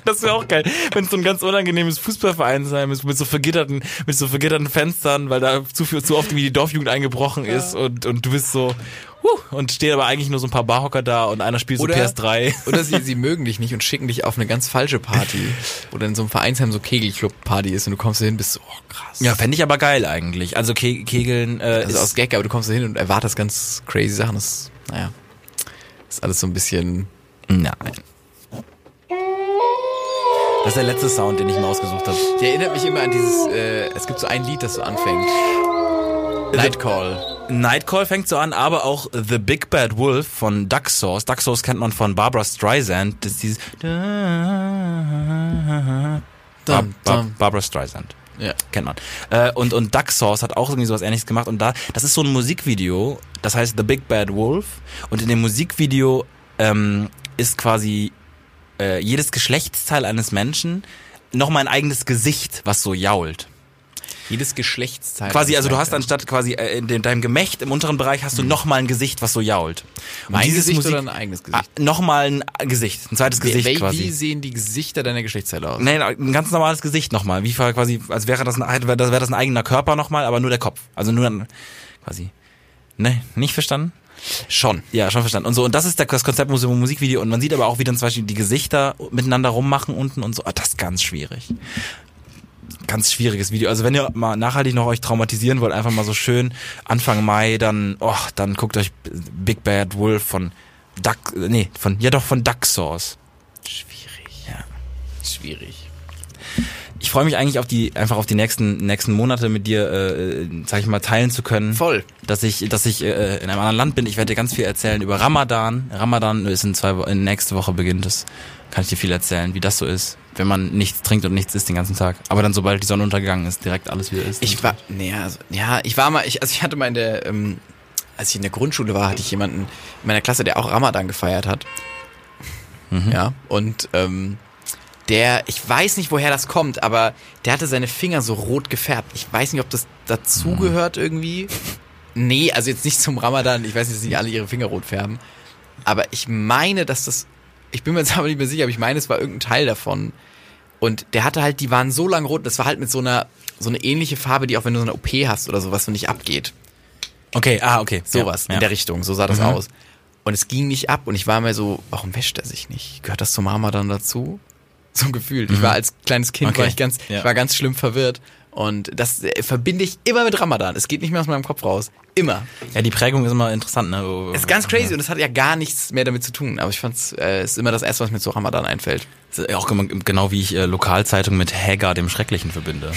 Das wäre auch geil, wenn es so ein ganz unangenehmes Fußballvereinsheim ist mit so vergitterten, mit so vergitterten Fenstern, weil da zu viel, zu oft wie die Dorfjugend eingebrochen ist und, und du bist so, huh, und stehen aber eigentlich nur so ein paar Barhocker da und einer spielt Oder- so PS3. Oder sie, sie mögen dich nicht und schicken dich auf eine ganz falsche Party. Oder in so einem Vereinsheim so Kegelclub-Party ist und du kommst da hin bist so, oh krass. Ja, fände ich aber geil eigentlich. Also Ke Kegeln äh, Also ist, aus Gag, aber du kommst da hin und erwartest ganz crazy Sachen. Das, naja, ist alles so ein bisschen. Nein. Das ist der letzte Sound, den ich mir ausgesucht habe. Der erinnert mich immer an dieses, äh, es gibt so ein Lied, das so anfängt. Nightcall. Nightcall fängt so an, aber auch The Big Bad Wolf von Duck Sauce. Duck Sauce kennt man von Barbara Streisand. Das ist dieses Bar Bar. Barbara Streisand. Ja. Kennt man. Äh, und, und Duck Sauce hat auch irgendwie sowas ähnliches gemacht. Und da, das ist so ein Musikvideo, das heißt The Big Bad Wolf. Und in dem Musikvideo ähm, ist quasi äh, jedes Geschlechtsteil eines Menschen nochmal ein eigenes Gesicht, was so jault. Jedes Geschlechtsteil. Quasi, also du hast anstatt quasi äh, in deinem Gemächt im unteren Bereich hast du nochmal ein Gesicht, was so jault. Und mein dieses Gesicht Musik- oder ein eigenes Gesicht? Ah, nochmal ein Gesicht, ein zweites Gesicht Wie- quasi. Wie sehen die Gesichter deiner Geschlechtsteile aus? Nee, ein ganz normales Gesicht nochmal, wie quasi, als wäre das ein, wäre das, wäre das ein eigener Körper nochmal, aber nur der Kopf. Also nur ein, quasi. Ne, nicht verstanden? Schon. Ja, schon verstanden. Und so, und das ist das Konzept Musik- Musikvideo. Und man sieht aber auch, wie dann zum Beispiel die Gesichter miteinander rummachen unten und so. Ah, das ist ganz schwierig. Ganz schwieriges Video. Also wenn ihr mal nachhaltig noch euch traumatisieren wollt, einfach mal so schön Anfang Mai, dann, oh, dann guckt euch Big Bad Wolf von Duck, nee, von, ja doch, von Duck Sauce. Schwierig. Ja. Schwierig. Ich freue mich eigentlich auf die, einfach auf die nächsten, nächsten Monate mit dir, äh, sag ich mal, teilen zu können. Voll. dass ich, dass ich äh, in einem anderen Land bin. Ich werde dir ganz viel erzählen über Ramadan. Ramadan ist in zwei Wo in nächste Woche beginnt es. Kann ich dir viel erzählen, wie das so ist, wenn man nichts trinkt und nichts isst den ganzen Tag. Aber dann, sobald die Sonne untergegangen ist, direkt alles wieder isst. Ich war, nee, also, ja, ich war mal, ich, also ich hatte mal in der, ähm, als ich in der Grundschule war, hatte ich jemanden in meiner Klasse, der auch Ramadan gefeiert hat. Ja, und ähm, der, ich weiß nicht, woher das kommt, aber der hatte seine Finger so rot gefärbt. Ich weiß nicht, ob das dazugehört irgendwie. Nee, also jetzt nicht zum Ramadan. Ich weiß nicht, dass nicht alle ihre Finger rot färben. Aber ich meine, dass das, ich bin mir jetzt aber nicht mehr sicher, aber ich meine, es war irgendein Teil davon. Und der hatte halt, die waren so lang rot, das war halt mit so einer, so eine ähnliche Farbe, die auch wenn du so eine OP hast oder sowas, so nicht abgeht. okay, ah, okay. Sowas ja, in der Richtung, so sah das Mhm. aus. Und es ging nicht ab und ich war mir so, warum wäscht er sich nicht? Gehört das zum Ramadan dazu? So gefühlt. Ich war als kleines Kind, Mhm. Okay. war ich ganz, Ja. ich war ganz schlimm verwirrt. Und das äh, verbinde ich immer mit Ramadan. Es geht nicht mehr aus meinem Kopf raus. Immer. Ja, die Prägung ist immer interessant, ne? Es ist ganz crazy und es hat ja gar nichts mehr damit zu tun. Aber ich fand's, äh, ist immer das erste, was mir zu Ramadan einfällt. Auch genau wie ich äh, Lokalzeitung mit Hagar dem Schrecklichen verbinde.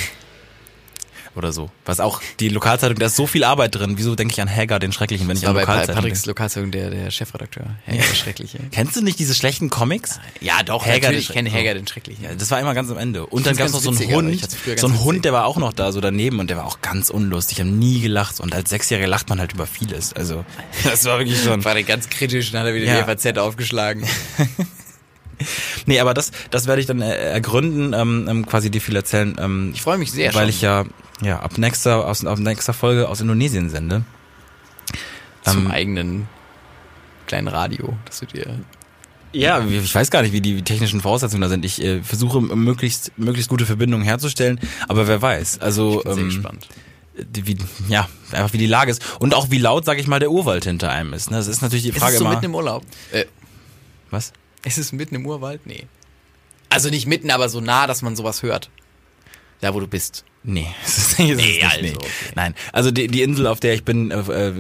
Oder so. Was auch, die Lokalzeitung, da ist so viel Arbeit drin. Wieso denke ich an Hagar den Schrecklichen, wenn ich an bei Lokalzeitung Patricks denke? Lokalzeitung der, der Chefredakteur. Ja, der Schreckliche. Kennst du nicht diese schlechten Comics? Ja, doch, natürlich. Ich kenne so. Hager den Schrecklichen. Ja, das war immer ganz am Ende. Und Ich dann gab es noch so einen witzig, aber Hund, so einen witzig. Hund, der war auch noch da, so daneben und der war auch ganz unlustig. Ich habe nie gelacht und als Sechsjähriger lacht man halt über vieles. Also das war wirklich schon. War der ganz kritisch und hat er wieder Ja. die FAZ aufgeschlagen. Nee, aber das, das werde ich dann äh, ergründen, ähm, ähm, quasi dir viel erzählen. Ähm, Ich freue mich sehr weil schon. ich ja, ja ab nächster, aus, ab nächster Folge aus Indonesien sende. zum ähm, eigenen kleinen Radio, dass du dir. Ja, ich weiß gar nicht, wie die technischen Voraussetzungen da sind. Ich äh, versuche möglichst möglichst gute Verbindungen herzustellen, aber wer weiß. Also Ich bin sehr ähm, gespannt. die- wie, ja, einfach wie die Lage ist und auch wie laut, sage ich mal, der Urwald hinter einem ist. Ne? Das ist natürlich die Ist Frage es so immer. mitten im Urlaub? Äh, was? ist es mitten im Urwald? Nee. Also nicht mitten, aber so nah, dass man sowas hört. Da, wo du bist. Nee, das ist, ist Nee, nicht, also, nee. okay. Nein, also die, die Insel, auf der ich bin, äh,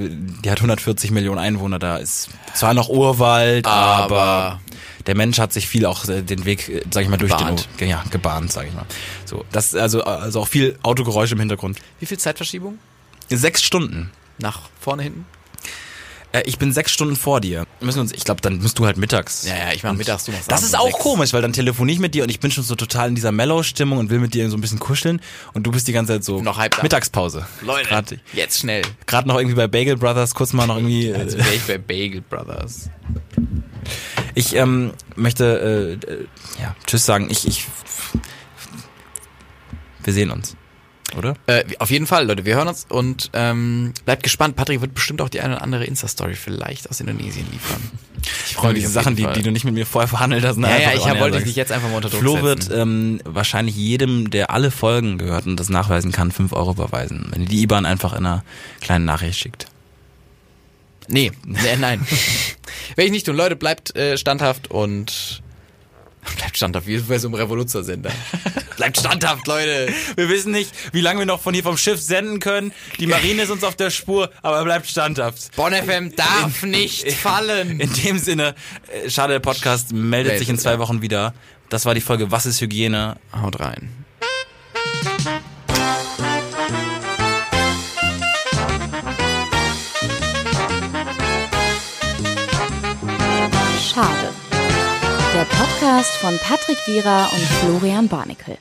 die hat 140 Millionen Einwohner. Da ist zwar noch Urwald, aber, Aber- der Mensch hat sich viel auch äh, den Weg, äh, sag ich mal, durch Gebahnt. den ja gebahnt, sag ich mal. So, das also also auch viel Autogeräusche im Hintergrund. Wie viel Zeitverschiebung? Sechs Stunden. Nach vorne, hinten? Äh, ich bin sechs Stunden vor dir. Wir müssen uns, ich glaube, dann musst du halt mittags. Ja, ja, ich mach mittags, du machst Das ist auch sechs. komisch, weil dann telefoniere ich mit dir und ich bin schon so total in dieser Mellow-Stimmung und will mit dir so ein bisschen kuscheln und du bist die ganze Zeit so Noch halb da. Mittagspause. Leute, Gerade jetzt schnell. gerade noch irgendwie bei Bagel Brothers kurz mal noch irgendwie. Äh, Jetzt wäre ich bei Bagel Brothers. ich ähm, möchte äh, äh, ja Tschüss sagen. Ich ich wir sehen uns, oder? Äh, auf jeden Fall, Leute, wir hören uns und ähm, bleibt gespannt. Patrick wird bestimmt auch die eine oder andere Insta-Story vielleicht aus Indonesien liefern. Ich freue mich diese Sachen, die, die du nicht mit mir vorher verhandelt hast. ne, Ja, ja, ich hab, wollte dich jetzt einfach mal unter Druck Flo setzen. wird ähm, wahrscheinlich jedem, der alle Folgen gehört und das nachweisen kann, 5 Euro überweisen, wenn ihr die IBAN einfach in einer kleinen Nachricht schickt. Nee, nee nein. Werde ich nicht tun. Leute, bleibt äh, standhaft und bleibt standhaft, wie bei so einem Revoluzzer-Sender. bleibt standhaft, Leute. Wir wissen nicht, wie lange wir noch von hier vom Schiff senden können. Die Marine ist uns auf der Spur, aber bleibt standhaft. Bonn FM darf nicht fallen. In dem Sinne, äh, schade, der Podcast meldet sich in zwei ja. Wochen wieder. Das war die Folge Was ist Hygiene? Haut rein. Schade. Der Podcast von Patrick Wierer und Florian Barnikel.